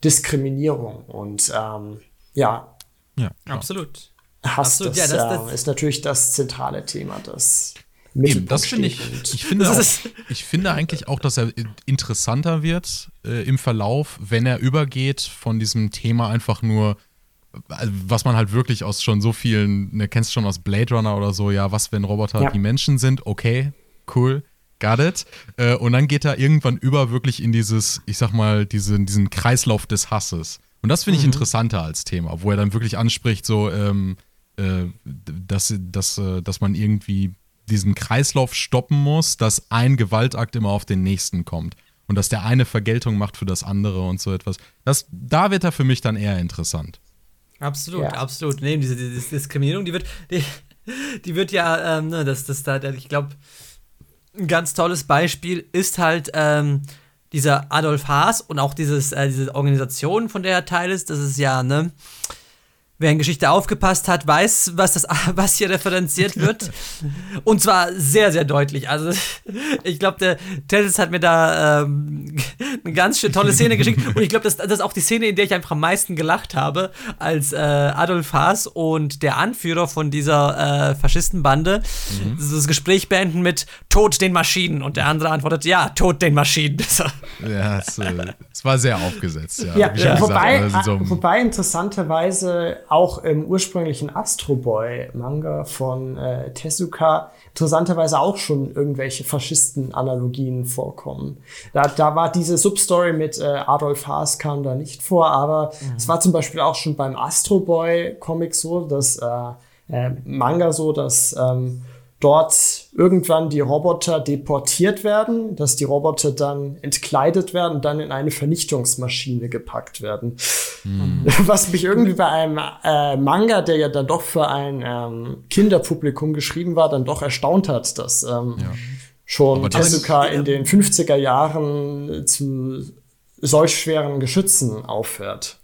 Speaker 2: Diskriminierung und ähm, ja.
Speaker 3: Ja,
Speaker 1: absolut.
Speaker 2: Hass, absolut. Das, ja, das, das äh, ist natürlich das zentrale Thema, das
Speaker 3: Eben, das finde ich. Ich finde, auch, ich finde eigentlich auch, dass er interessanter wird äh, im Verlauf, wenn er übergeht von diesem Thema einfach nur was man halt wirklich aus schon so vielen, ne, kennst du schon aus Blade Runner oder so, ja, was, wenn Roboter ja. die Menschen sind, okay, cool, got it. Äh, und dann geht er irgendwann über wirklich in dieses, ich sag mal, diesen, diesen Kreislauf des Hasses. Und das finde ich mhm. interessanter als Thema, wo er dann wirklich anspricht, so, ähm, äh, dass, dass, äh, dass man irgendwie diesen Kreislauf stoppen muss, dass ein Gewaltakt immer auf den nächsten kommt. Und dass der eine Vergeltung macht für das andere und so etwas. Das, da wird er für mich dann eher interessant.
Speaker 1: Absolut, ja. absolut. Nee, diese, diese, Diskriminierung, die wird, die, die wird ja, ähm, ne, das, das da, ich glaube, ein ganz tolles Beispiel ist halt ähm, dieser Adolf Haas und auch dieses, äh, diese Organisation, von der er Teil ist. Das ist ja, ne, Wer in Geschichte aufgepasst hat, weiß, was, das, [LAUGHS] was hier referenziert wird. Und zwar sehr, sehr deutlich. Also, ich glaube, der Telles hat mir da ähm, eine ganz schön tolle Szene geschickt. Und ich glaube, das, das ist auch die Szene, in der ich einfach am meisten gelacht habe, als äh, Adolf Haas und der Anführer von dieser äh, Faschistenbande mhm. das Gespräch beenden mit Tod den Maschinen. Und der andere antwortet, ja, Tod den Maschinen. [LAUGHS]
Speaker 3: ja, es, äh, es war sehr aufgesetzt. Ja,
Speaker 2: ja, ja. Wobei, gesagt, so wobei interessanterweise auch im ursprünglichen Astro Boy Manga von äh, Tezuka interessanterweise auch schon irgendwelche Faschisten-Analogien vorkommen. Da, da war diese Substory mit äh, Adolf Haas kam da nicht vor, aber mhm. es war zum Beispiel auch schon beim Astro Boy Comic so, dass äh, äh, Manga so, dass ähm, dort irgendwann die Roboter deportiert werden, dass die Roboter dann entkleidet werden und dann in eine Vernichtungsmaschine gepackt werden. Mhm. [LAUGHS] Was mich irgendwie bei einem äh, Manga, der ja dann doch für ein ähm, Kinderpublikum geschrieben war, dann doch erstaunt hat, dass ähm, ja. schon Tezuka in den 50er Jahren zu solch schweren Geschützen aufhört.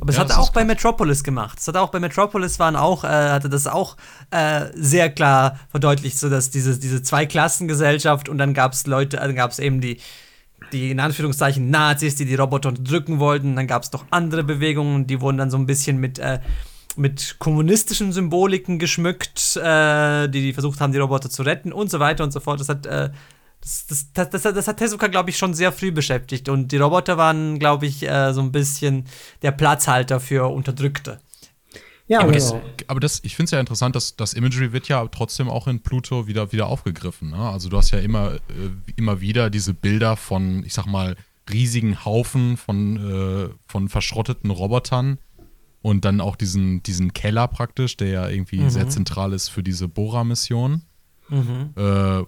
Speaker 1: Aber es ja, hat er auch bei Metropolis gemacht. Es hat auch bei Metropolis waren auch, äh, hatte das auch äh, sehr klar verdeutlicht, so dass diese, diese Zweiklassengesellschaft und dann gab es Leute, dann gab es eben die, die in Anführungszeichen Nazis, die die Roboter unterdrücken wollten. Dann gab es doch andere Bewegungen, die wurden dann so ein bisschen mit, äh, mit kommunistischen Symboliken geschmückt, äh, die, die versucht haben, die Roboter zu retten und so weiter und so fort. Das hat äh, das, das, das, das, hat Tezuka, glaube ich, schon sehr früh beschäftigt. Und die Roboter waren, glaube ich, äh, so ein bisschen der Platzhalter für Unterdrückte.
Speaker 3: Ja, aber, genau. das, aber das, ich finde es ja interessant, dass das Imagery wird ja trotzdem auch in Pluto wieder, wieder aufgegriffen. Ne? Also du hast ja immer, äh, immer wieder diese Bilder von, ich sag mal, riesigen Haufen von, äh, von verschrotteten Robotern und dann auch diesen, diesen Keller praktisch, der ja irgendwie mhm. sehr zentral ist für diese Bora-Mission. Mhm. Äh,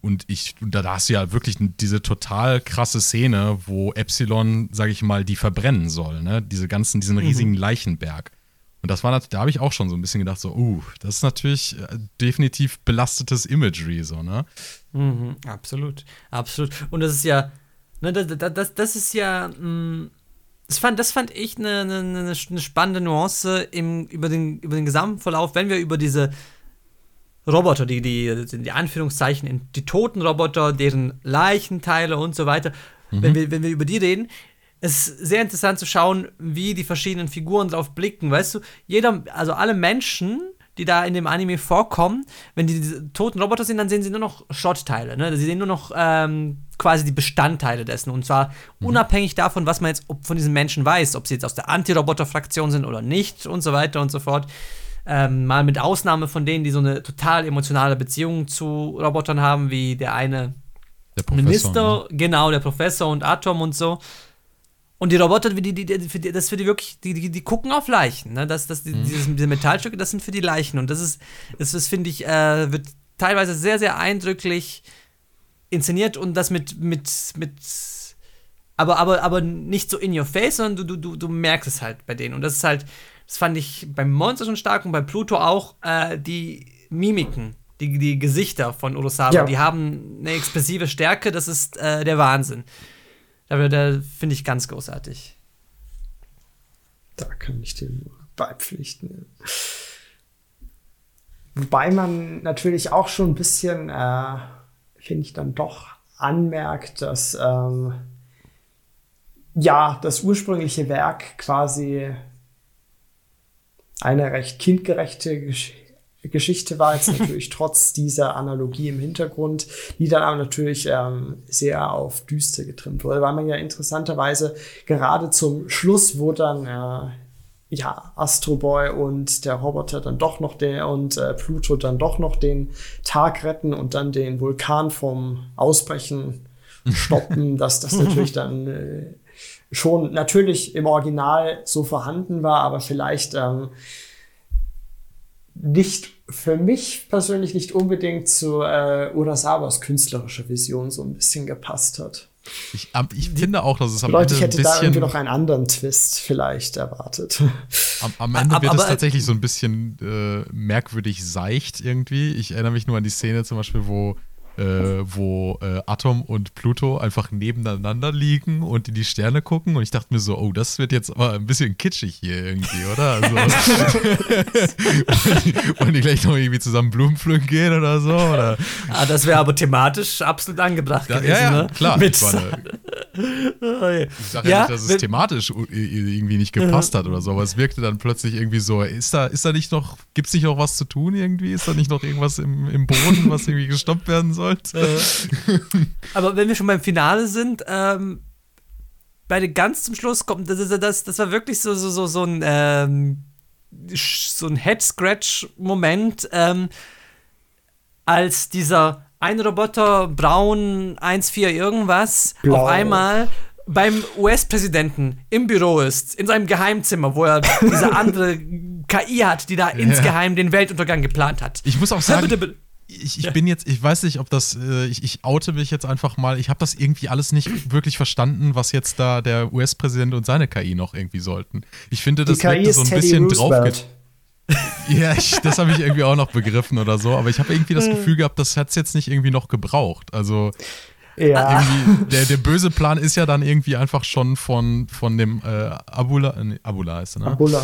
Speaker 3: und ich, da hast du ja wirklich diese total krasse Szene, wo Epsilon, sag ich mal, die verbrennen soll, ne? Diese ganzen, diesen mhm. riesigen mhm. Leichenberg. Und das war natürlich, da habe ich auch schon so ein bisschen gedacht, so, uh, das ist natürlich äh, definitiv belastetes Imagery, so, ne?
Speaker 1: Mhm, absolut, absolut. Und das ist ja, ne, das, das, das ist ja, mh, mm, das fand, das fand ich eine, eine, eine spannende Nuance im, über, den, über den Gesamtverlauf, wenn wir über diese Roboter, die, die, die Anführungszeichen, die toten Roboter, deren Leichenteile und so weiter, mhm. wenn, wir, wenn wir über die reden, es ist sehr interessant zu schauen, wie die verschiedenen Figuren drauf blicken. Weißt du, jeder, also alle Menschen, die da in dem Anime vorkommen, wenn die, toten Roboter sind, dann sehen sie nur noch Schrottteile. Ne? Sie sehen nur noch ähm, quasi die Bestandteile dessen. Und zwar mhm. unabhängig davon, was man jetzt von diesen Menschen weiß, ob sie jetzt aus der Anti-Roboter-Fraktion sind oder nicht und so weiter und so fort. Ähm, mal mit Ausnahme von denen, die so eine total emotionale Beziehung zu Robotern haben, wie der eine der Minister, ne? genau, der Professor und Atom und so. Und die Roboter, die, die, die, die, das für die wirklich, die, die, die gucken auf Leichen. Ne? Das, das, mhm. dieses, diese Metallstücke, das sind für die Leichen. Und das ist, das, das finde ich, äh, wird teilweise sehr, sehr eindrücklich inszeniert und das mit, mit, mit aber, aber, aber nicht so in your face, sondern du, du, du merkst es halt bei denen. Und das ist halt, das fand ich beim Monster schon stark und bei Pluto auch, äh, die Mimiken, die, die Gesichter von Urosawa, ja. die haben eine expressive Stärke, das ist äh, der Wahnsinn. Da, da finde ich ganz großartig.
Speaker 2: Da kann ich dir nur beipflichten. Wobei man natürlich auch schon ein bisschen, äh, finde ich, dann doch anmerkt, dass ähm, ja das ursprüngliche Werk quasi eine recht kindgerechte Gesch Geschichte war jetzt [LAUGHS] natürlich trotz dieser Analogie im Hintergrund, die dann aber natürlich ähm, sehr auf düster getrimmt wurde, weil man ja interessanterweise gerade zum Schluss, wo dann äh, ja Astro Boy und der Roboter dann doch noch der und äh, Pluto dann doch noch den Tag retten und dann den Vulkan vom Ausbrechen [LAUGHS] stoppen, dass das natürlich dann äh, schon natürlich im Original so vorhanden war, aber vielleicht ähm, nicht für mich persönlich nicht unbedingt zu äh, Urasawas künstlerischer Vision so ein bisschen gepasst hat.
Speaker 3: Ich, ich finde auch, dass es
Speaker 2: am Leute, Ende ich hätte da irgendwie noch einen anderen Twist vielleicht erwartet. [LAUGHS]
Speaker 3: Am, am Ende aber, wird aber, es tatsächlich so ein bisschen äh, merkwürdig seicht irgendwie. Ich erinnere mich nur an die Szene zum Beispiel, wo äh, wo äh, Atom und Pluto einfach nebeneinander liegen und in die Sterne gucken. Und ich dachte mir so, oh, das wird jetzt aber ein bisschen kitschig hier irgendwie, oder? Also, [LAUGHS] [LAUGHS] wollen, die, gleich noch irgendwie zusammen Blumen pflücken gehen oder so? Oder?
Speaker 1: Ah, das wäre aber thematisch absolut angebracht
Speaker 3: ja,
Speaker 1: gewesen,
Speaker 3: ja, ja,
Speaker 1: ne?
Speaker 3: klar. Mit ich, [LAUGHS] ich sage ja, nicht, dass es thematisch irgendwie nicht gepasst hat oder so, aber es wirkte dann plötzlich irgendwie so, ist da, ist da nicht noch, gibt es nicht noch was zu tun irgendwie? Ist da nicht noch irgendwas im, im Boden, was irgendwie gestoppt werden soll? Sollte. [LAUGHS]
Speaker 1: Äh, aber wenn wir schon beim Finale sind, ähm, bei den ganz zum Schluss kommt, das, das, das war wirklich so, so, so, so ein, ähm, so ein Head-Scratch-Moment, ähm, als dieser ein Roboter braun 1,4 irgendwas
Speaker 2: Blau.
Speaker 1: auf einmal beim US-Präsidenten im Büro ist, in seinem Geheimzimmer, wo er diese andere KI hat, die da [LAUGHS] insgeheim den Weltuntergang geplant hat.
Speaker 3: Ich muss auch sagen,
Speaker 1: bitte, bitte.
Speaker 3: Ich, ich bin jetzt, ich weiß nicht, ob das, äh, ich, ich oute mich jetzt einfach mal, ich habe das irgendwie alles nicht [CLEARS THROAT] wirklich verstanden, was jetzt da der US-Präsident und seine KI noch irgendwie sollten. Ich finde, das wirkte
Speaker 2: ist
Speaker 3: so ein
Speaker 2: Teddy
Speaker 3: bisschen drauf.
Speaker 2: Roosevelt. [LAUGHS]
Speaker 3: Ja, ich, das habe ich irgendwie auch noch begriffen oder so, aber ich habe irgendwie das Gefühl gehabt, das hat es jetzt nicht irgendwie noch gebraucht. Also
Speaker 2: Ja.
Speaker 3: irgendwie, der, der böse Plan ist ja dann irgendwie einfach schon von, von dem äh, Abula, äh, nee, Abula heißt er, ne?
Speaker 2: Abula.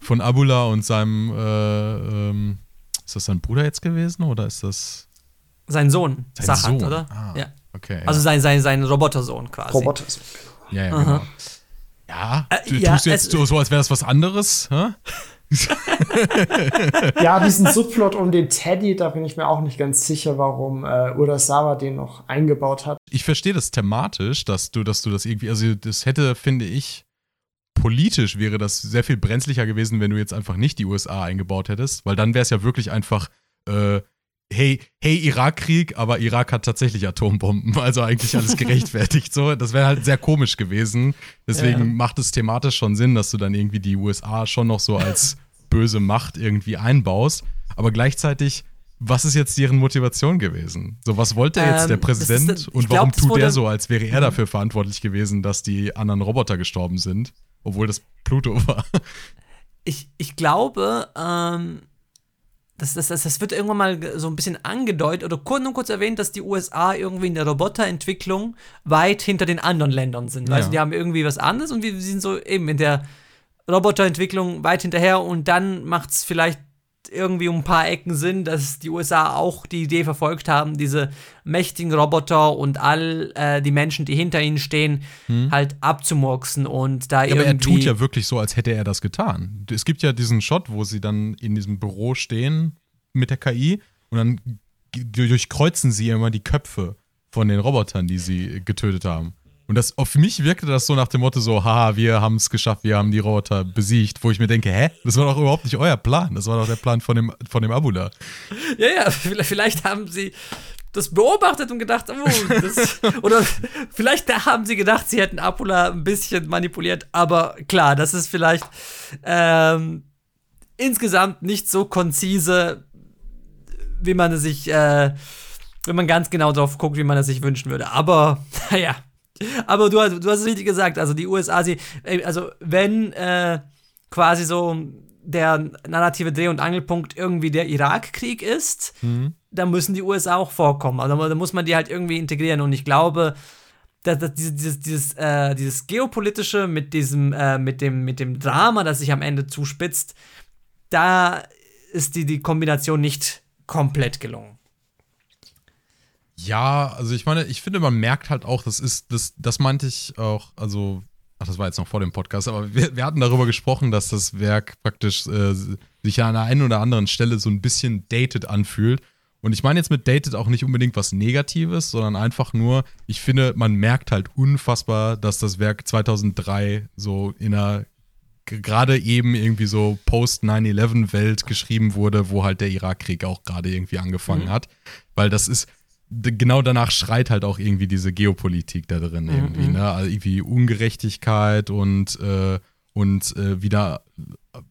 Speaker 3: Von Abula und seinem, äh, ähm, ist das sein Bruder jetzt gewesen oder ist das
Speaker 1: Sein Sohn,
Speaker 3: sein
Speaker 1: Sachat,
Speaker 3: Sohn?
Speaker 1: oder?
Speaker 3: Ah,
Speaker 1: Ja.
Speaker 3: Okay.
Speaker 1: Also sein, sein, sein Robotersohn quasi.
Speaker 2: Roboter.
Speaker 3: ja, ja, genau. Ja,
Speaker 1: Äh,
Speaker 3: du
Speaker 1: ja,
Speaker 3: tust jetzt so, als wäre das was anderes, hä? [LAUGHS]
Speaker 2: Ja, diesen Subplot um den Teddy, da bin ich mir auch nicht ganz sicher, warum äh, Urasawa den noch eingebaut hat.
Speaker 3: ich verstehe das thematisch, dass du, dass du das irgendwie, also das hätte, finde ich, politisch wäre das sehr viel brenzlicher gewesen, wenn du jetzt einfach nicht die USA eingebaut hättest, weil dann wäre es ja wirklich einfach, äh, hey, hey, Irakkrieg, aber Irak hat tatsächlich Atombomben, [LAUGHS] also eigentlich alles [LAUGHS] gerechtfertigt. so, das wäre halt sehr komisch gewesen. Deswegen
Speaker 2: Ja.
Speaker 3: macht es thematisch schon Sinn, dass du dann irgendwie die USA schon noch so als [LAUGHS] böse Macht irgendwie einbaust, aber gleichzeitig was ist jetzt deren Motivation gewesen? So, was wollte jetzt
Speaker 1: Ähm,
Speaker 3: der
Speaker 1: ist-
Speaker 3: Präsident
Speaker 1: ich
Speaker 3: und
Speaker 1: glaub,
Speaker 3: warum
Speaker 1: das
Speaker 3: tut er so, als wäre er dafür verantwortlich gewesen, dass die anderen Roboter gestorben sind, obwohl das Pluto [LAUGHS] war?
Speaker 1: ich, ich glaube, ähm, das, das, das, das wird irgendwann mal so ein bisschen angedeutet oder kurz, nur kurz erwähnt, dass die USA irgendwie in der Roboterentwicklung weit hinter den anderen Ländern sind.
Speaker 3: Ja.
Speaker 1: Also die haben irgendwie was anderes und wir sind so eben in der Roboterentwicklung weit hinterher und dann macht es vielleicht irgendwie um ein paar Ecken Sinn, dass die USA auch die Idee verfolgt haben, diese mächtigen Roboter und all äh, die Menschen, die hinter ihnen stehen, halt abzumurksen und da
Speaker 3: Hm. Ja, aber
Speaker 1: irgendwie.
Speaker 3: er tut ja wirklich so, als hätte er das getan. Es gibt ja diesen Shot, wo sie dann in diesem Büro stehen mit der KI und dann durchkreuzen sie immer die Köpfe von den Robotern, die sie getötet haben. Und das, auf mich wirkte das so nach dem Motto so, haha, wir haben es geschafft, wir haben die Roboter besiegt, wo ich mir denke, hä? Das war doch überhaupt nicht euer Plan. Das war doch der Plan von dem, von dem Abula.
Speaker 1: Ja, ja, vielleicht, haben sie das beobachtet und gedacht, oh, das, [LAUGHS] oder vielleicht da haben sie gedacht, sie hätten Apula ein bisschen manipuliert, aber klar, das ist vielleicht ähm, insgesamt nicht so konzise, wie man es sich, äh, wenn man ganz genau drauf guckt, wie man es sich wünschen würde. Aber, [LAUGHS] naja. Aber du, hast- du hast es richtig gesagt, also die USA, sie, also wenn äh, quasi so der narrative Dreh- und Angelpunkt irgendwie der Irakkrieg ist, dann müssen die USA auch vorkommen. Also da muss man die halt irgendwie integrieren. Und ich glaube, dass, dass dieses, dieses, dieses, äh, dieses geopolitische mit diesem, äh, mit dem, mit dem Drama, das sich am Ende zuspitzt, da ist die, die Kombination nicht komplett gelungen.
Speaker 3: Ja, also ich meine, ich finde, man merkt halt auch, das ist, das, das meinte ich auch, also, ach, das war jetzt noch vor dem Podcast, aber wir, wir hatten darüber gesprochen, dass das Werk praktisch äh, sich an der einen oder anderen Stelle so ein bisschen dated anfühlt. Und ich meine jetzt mit dated auch nicht unbedingt was Negatives, sondern einfach nur, ich finde, man merkt halt unfassbar, dass das Werk 2003 so in einer gerade eben irgendwie so Post-9-11-Welt geschrieben wurde, wo halt der Irakkrieg auch gerade irgendwie angefangen hat. Weil das ist, genau danach schreit halt auch irgendwie diese Geopolitik da drin irgendwie, ne? Also irgendwie Ungerechtigkeit und, äh, und äh, wieder,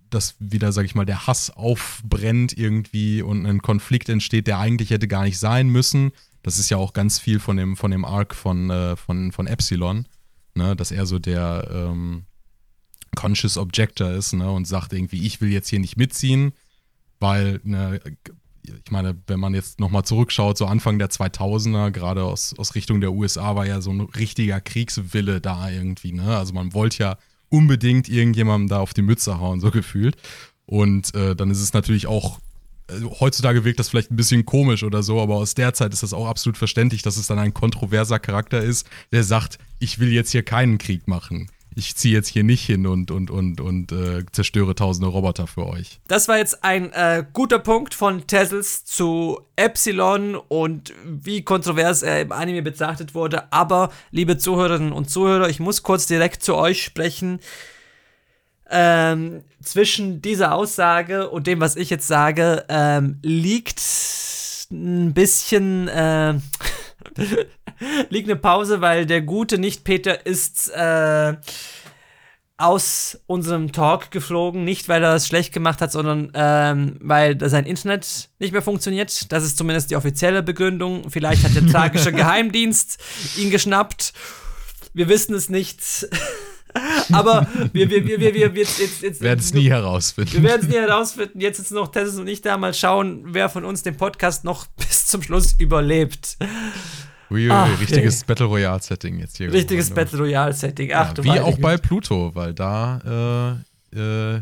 Speaker 3: dass wieder, sag ich mal, der Hass aufbrennt irgendwie und ein Konflikt entsteht, der eigentlich hätte gar nicht sein müssen. Das ist ja auch ganz viel von dem, von dem Arc von, äh, von, von Epsilon, ne? Dass er so der, ähm, Conscious Objector ist ne, und sagt irgendwie, ich will jetzt hier nicht mitziehen, weil, ne, ich meine, wenn man jetzt nochmal zurückschaut, so Anfang der 2000er, gerade aus, aus Richtung der USA, war ja so ein richtiger Kriegswille da irgendwie. Ne? Also man wollte ja unbedingt irgendjemandem da auf die Mütze hauen, so gefühlt. Und äh, dann ist es natürlich auch also heutzutage wirkt das vielleicht ein bisschen komisch oder so, aber aus der Zeit ist das auch absolut verständlich, dass es dann ein kontroverser Charakter ist, der sagt, ich will jetzt hier keinen Krieg machen. Ich ziehe jetzt hier nicht hin und, und, und, und äh, zerstöre tausende Roboter für euch.
Speaker 1: Das war jetzt ein äh, guter Punkt von Tessels zu Epsilon und wie kontrovers er im Anime betrachtet wurde. Aber, liebe Zuhörerinnen und Zuhörer, ich muss kurz direkt zu euch sprechen. ähm, zwischen dieser Aussage und dem, was ich jetzt sage, ähm, liegt ein bisschen äh, [LAUGHS] [LAUGHS] liegt eine Pause, weil der gute Nicht-Peter ist äh, aus unserem Talk geflogen. Nicht, weil er es schlecht gemacht hat, sondern ähm, weil sein Internet nicht mehr funktioniert. Das ist zumindest die offizielle Begründung. Vielleicht hat der tragische [LAUGHS] Geheimdienst ihn geschnappt. Wir wissen es nicht. [LAUGHS] Aber wir, wir, wir, wir, wir jetzt, jetzt, jetzt
Speaker 3: werden es nie herausfinden.
Speaker 1: Wir werden es nie herausfinden. Jetzt ist noch Tessus und ich da mal schauen, wer von uns den Podcast noch bis zum Schluss überlebt.
Speaker 3: Ui, Ach, richtiges. Battle Royale Setting jetzt hier.
Speaker 1: Richtiges Battle Royale Setting. Ach,
Speaker 3: ja, wie auch bei Pluto, weil da äh, äh,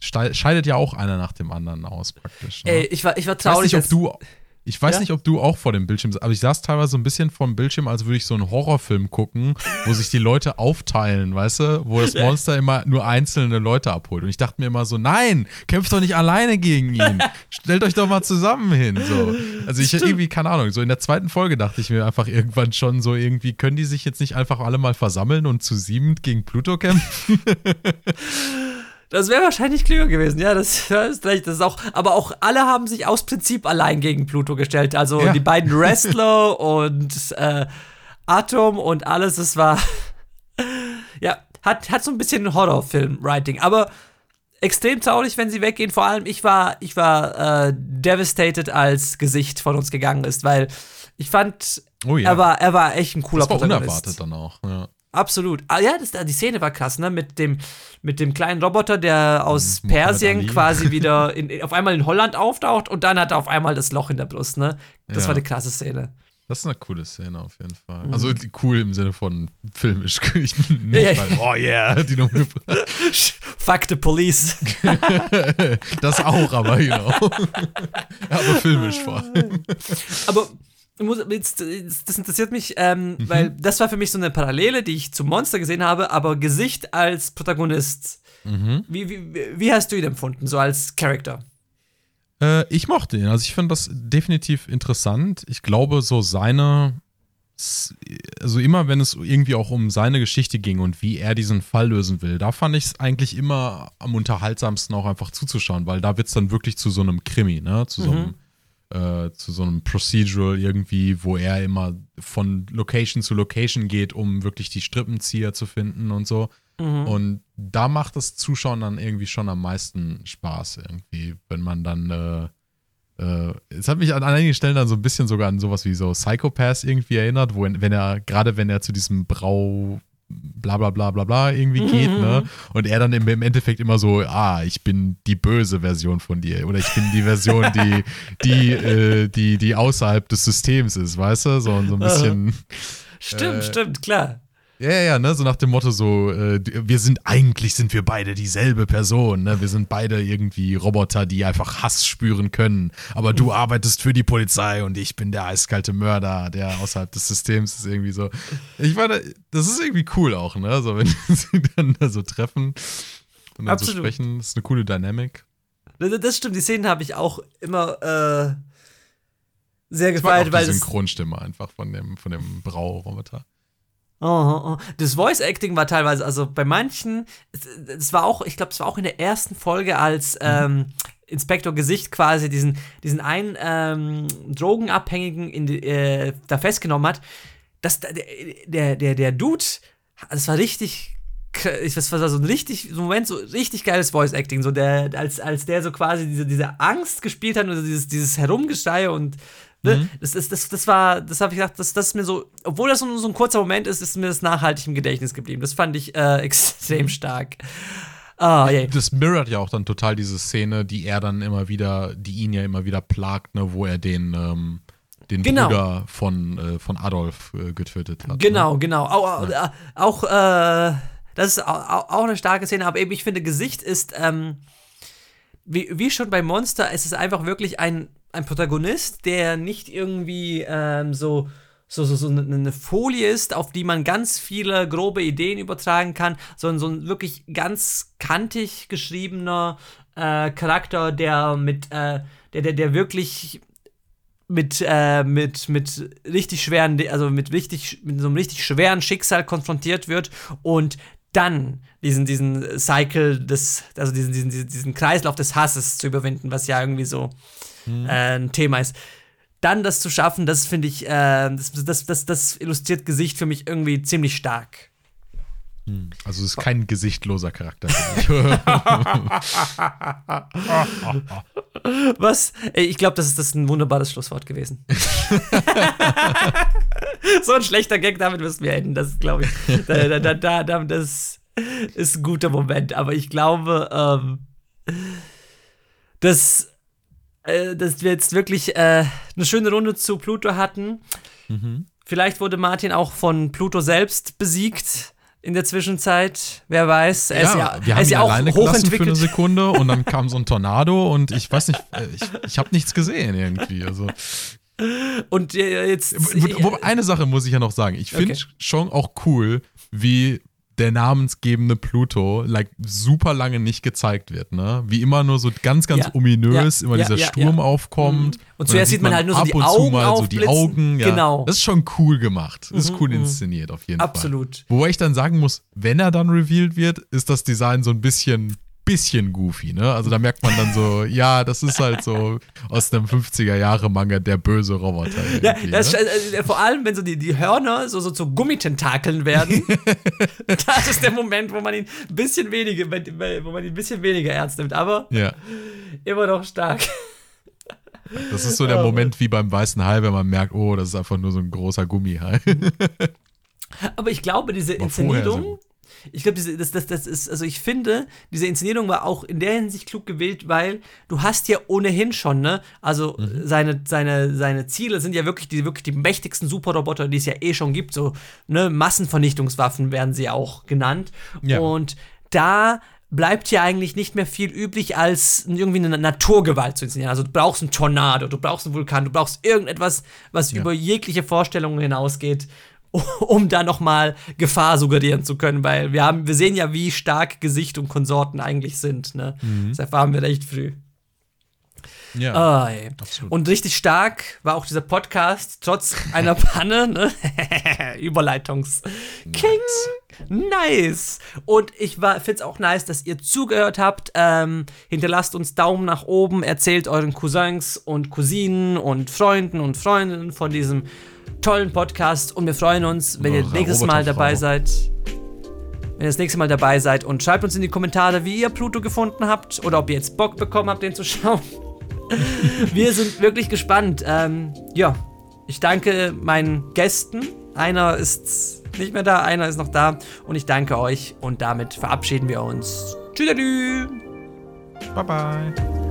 Speaker 3: scheidet ja auch einer nach dem anderen aus praktisch.
Speaker 1: Ne? Ey, ich war, ich war traurig.
Speaker 3: Ich weiß nicht, ob du ich weiß ja? nicht, ob du auch vor dem Bildschirm, aber ich saß teilweise so ein bisschen vor dem Bildschirm, als würde ich so einen Horrorfilm gucken, wo sich die Leute aufteilen, weißt du, wo das [LAUGHS] Monster immer nur einzelne Leute abholt. Und ich dachte mir immer so, nein, kämpft doch nicht alleine gegen ihn. [LAUGHS] Stellt euch doch mal zusammen hin. So. Also ich Stimmt. irgendwie, keine Ahnung, so in der zweiten Folge dachte ich mir einfach irgendwann schon so, irgendwie, können die sich jetzt nicht einfach alle mal versammeln und zu siebend gegen Pluto kämpfen? [LAUGHS]
Speaker 1: Das wäre wahrscheinlich klüger gewesen, ja, das, [LAUGHS] das ist recht. Das ist auch, aber auch alle haben sich aus Prinzip allein gegen Pluto gestellt. Also ja. die beiden Wrestler [LAUGHS] und äh, Atom und alles, es war. ja, hat, hat so ein bisschen Horrorfilm-Writing. Aber extrem traurig, wenn sie weggehen. Vor allem, ich war, ich war äh, devastated, als Gesicht von uns gegangen ist, weil ich fand, oh ja. er, war, er war echt ein cooler
Speaker 3: das war unerwartet dann auch, ja.
Speaker 1: Absolut. Ah, ja, das, die Szene war krass, ne? Mit dem, mit dem kleinen Roboter, der aus mhm, Persien quasi [LAUGHS] wieder in, auf einmal in Holland auftaucht und dann hat er auf einmal das Loch in der Brust, ne? Das ja. war eine krasse Szene.
Speaker 3: Das ist eine coole Szene auf jeden Fall. Mhm. Also cool im Sinne von filmisch. [LAUGHS] nicht ja, mal, oh yeah, [LAUGHS] die Nummer.
Speaker 1: Fuck the police.
Speaker 3: das auch, aber you know. aber filmisch vor allem.
Speaker 1: Aber das interessiert mich, ähm, mhm. weil das war für mich so eine Parallele, die ich zum Monster gesehen habe, aber Gesicht als Protagonist. Mhm. Wie, wie, wie, hast du ihn empfunden, so als Charakter?
Speaker 3: Äh, ich mochte ihn. Also ich finde das definitiv interessant. Ich glaube, so seine, also immer wenn es irgendwie auch um seine Geschichte ging und wie er diesen Fall lösen will, da fand ich es eigentlich immer am unterhaltsamsten auch einfach zuzuschauen, weil da wird es dann wirklich zu so einem Krimi, ne? Zu so einem mhm äh, zu so einem Procedural irgendwie, wo er immer von Location zu Location geht, um wirklich die Strippenzieher zu finden und so. Mhm. Und da macht das Zuschauen dann irgendwie schon am meisten Spaß irgendwie, wenn man dann äh, äh, es hat mich an einigen Stellen dann so ein bisschen sogar an sowas wie so Psychopath irgendwie erinnert, wo wenn er, gerade wenn er zu diesem Brau, bla bla bla bla bla irgendwie mhm. geht, ne? Und er dann im, im, Endeffekt immer so, ah, ich bin die böse Version von dir oder ich bin die Version, die, die, [LAUGHS] äh, die, die außerhalb des Systems ist, weißt du? So, so ein bisschen.
Speaker 1: Stimmt, äh, stimmt, klar.
Speaker 3: Ja, ja, ne, so nach dem Motto so, äh, wir sind, eigentlich sind wir beide dieselbe Person, ne, wir sind beide irgendwie Roboter, die einfach Hass spüren können, aber du arbeitest für die Polizei und ich bin der eiskalte Mörder, der außerhalb des Systems ist irgendwie so. Ich meine, das ist irgendwie cool auch, ne, so wenn [LAUGHS] sie dann da so treffen und dann Absolut. so sprechen, das ist eine coole Dynamik.
Speaker 1: Das, stimmt, die Szenen habe ich auch immer, äh, sehr gefeiert, weil
Speaker 3: die Synchronstimme einfach von dem, von dem Brauroboter.
Speaker 1: Oh, oh. Das Voice Acting war teilweise, also bei manchen, es, war auch, ich glaube, es war auch in der ersten Folge, als mhm. ähm, Inspektor Gesicht quasi diesen, diesen einen ähm, Drogenabhängigen in äh, da festgenommen hat. Das, der, der, der Dude, das war richtig das war so ein richtig, so ein Moment, so richtig geiles Voice-Acting, so der, als, als der so quasi diese, diese Angst gespielt hat und dieses, dieses Herumgesteie und? Mhm. Das, ist, das, das war, das habe ich gedacht, das, das ist mir so, obwohl das so, so ein kurzer Moment ist, ist mir das nachhaltig im Gedächtnis geblieben. Das fand ich äh, [LAUGHS] extrem stark.
Speaker 3: Ah, yeah. Das mirrort ja auch dann total diese Szene, die er dann immer wieder, die ihn ja immer wieder plagt, ne, wo er den, ähm, den genau. Bruder von, äh, von Adolf äh, getötet hat.
Speaker 1: Genau, ne? genau. Auch, ja. auch äh, das ist auch, auch, eine starke Szene, aber eben, ich finde, Gesicht ist, ähm, wie, wie schon bei Monster, es ist einfach wirklich ein ein Protagonist, der nicht irgendwie ähm, so, so, so, so eine Folie ist, auf die man ganz viele grobe Ideen übertragen kann, sondern so ein wirklich ganz kantig geschriebener äh, Charakter, der mit, äh, der, der, der wirklich mit, äh, mit, mit richtig schweren, also mit richtig, mit so einem richtig schweren Schicksal konfrontiert wird und dann diesen, diesen Cycle des, also diesen, diesen, diesen Kreislauf des Hasses zu überwinden, was ja irgendwie so mhm. äh, ein Thema ist. Dann das zu schaffen, das finde ich, äh, das, das, das, das illustriert Gesicht für mich irgendwie ziemlich stark.
Speaker 3: Hm. Also es ist kein gesichtloser Charakter. [LAUGHS]
Speaker 1: Was? Ich glaube, das ist, das ein wunderbares Schlusswort gewesen. [LAUGHS] so ein schlechter Gag, damit müssen wir enden. Das glaube ich. Da, da, da, da, das ist ein guter Moment. Aber ich glaube, ähm, dass, äh, dass wir jetzt wirklich äh, eine schöne Runde zu Pluto hatten. Mhm. Vielleicht wurde Martin auch von Pluto selbst besiegt in der Zwischenzeit. Wer weiß.
Speaker 3: Er ja, ist ja, wir haben ist ja auch hochentwickelt. für eine Sekunde [LAUGHS] und dann kam so ein Tornado und ich weiß nicht, äh, ich, ich habe nichts gesehen irgendwie. Also.
Speaker 1: Und äh, jetzt.
Speaker 3: Eine Sache muss ich ja noch sagen. Ich finde okay. schon auch cool, wie der namensgebende Pluto like, super lange nicht gezeigt wird, ne? Wie immer nur so ganz, ganz ja, ominös, ja, immer ja, dieser Sturm aufkommt. Mhm.
Speaker 1: Und, und zuerst sieht man halt nur so die Augen mal so
Speaker 3: die Augen. Genau. Das ist schon cool gemacht. Das ist mhm, cool mhm. inszeniert auf jeden
Speaker 1: Absolut.
Speaker 3: Fall. Absolut. Wobei ich dann sagen muss, wenn er dann revealed wird, ist das Design so ein bisschen bisschen goofy, ne? Also da merkt man dann so, [LAUGHS] ja, das ist halt so aus einem 50er-Jahre-Manga der böse Roboter.
Speaker 1: Ja, das, ne? äh, vor allem, wenn so die, die Hörner so, so zu Gummitentakeln werden, [LAUGHS] das ist der Moment, wo man ihn ein bisschen weniger, wo man ihn ein bisschen weniger ernst nimmt, aber
Speaker 3: ja.
Speaker 1: immer noch stark.
Speaker 3: Das ist so der Moment wie beim weißen Hai, wenn man merkt, oh, das ist einfach nur so ein großer Gummihai.
Speaker 1: Aber ich glaube, diese Inszenierung, ich glaube, das, das, das ist, also ich finde, diese Inszenierung war auch in der Hinsicht klug gewählt, weil du hast ja ohnehin schon, ne, also mhm. seine, seine, seine Ziele sind ja wirklich die, wirklich die mächtigsten Superroboter, die es ja eh schon gibt, so, ne, Massenvernichtungswaffen werden sie auch genannt. Ja. Und da bleibt ja eigentlich nicht mehr viel üblich, als irgendwie eine Naturgewalt zu inszenieren. Also du brauchst einen Tornado, du brauchst einen Vulkan, du brauchst irgendetwas, was ja. über jegliche Vorstellungen hinausgeht [LAUGHS] um da nochmal Gefahr suggerieren zu können, weil wir haben, wir sehen ja, wie stark Gesicht und Konsorten eigentlich sind. Ne? Mhm. Das erfahren wir recht früh. Ja, absolut. Und richtig stark war auch dieser Podcast, trotz einer [LAUGHS] Panne, ne? [LAUGHS] Überleitungs. King! Nice! Und ich finde es auch nice, dass ihr zugehört habt. Ähm, hinterlasst uns Daumen nach oben, erzählt euren Cousins und Cousinen und Freunden und Freundinnen von diesem tollen Podcast und wir freuen uns, wenn ihr nächstes Mal dabei seid. Wenn ihr das nächste Mal dabei seid und schreibt uns in die Kommentare, wie ihr Pluto gefunden habt oder ob ihr jetzt Bock bekommen habt, den zu [LAUGHS] schauen. wir sind wirklich gespannt. Ähm, ja, ich danke meinen Gästen. Einer ist nicht mehr da, einer ist noch da. Und ich danke euch und damit verabschieden wir uns. Tschüss.
Speaker 3: Bye bye.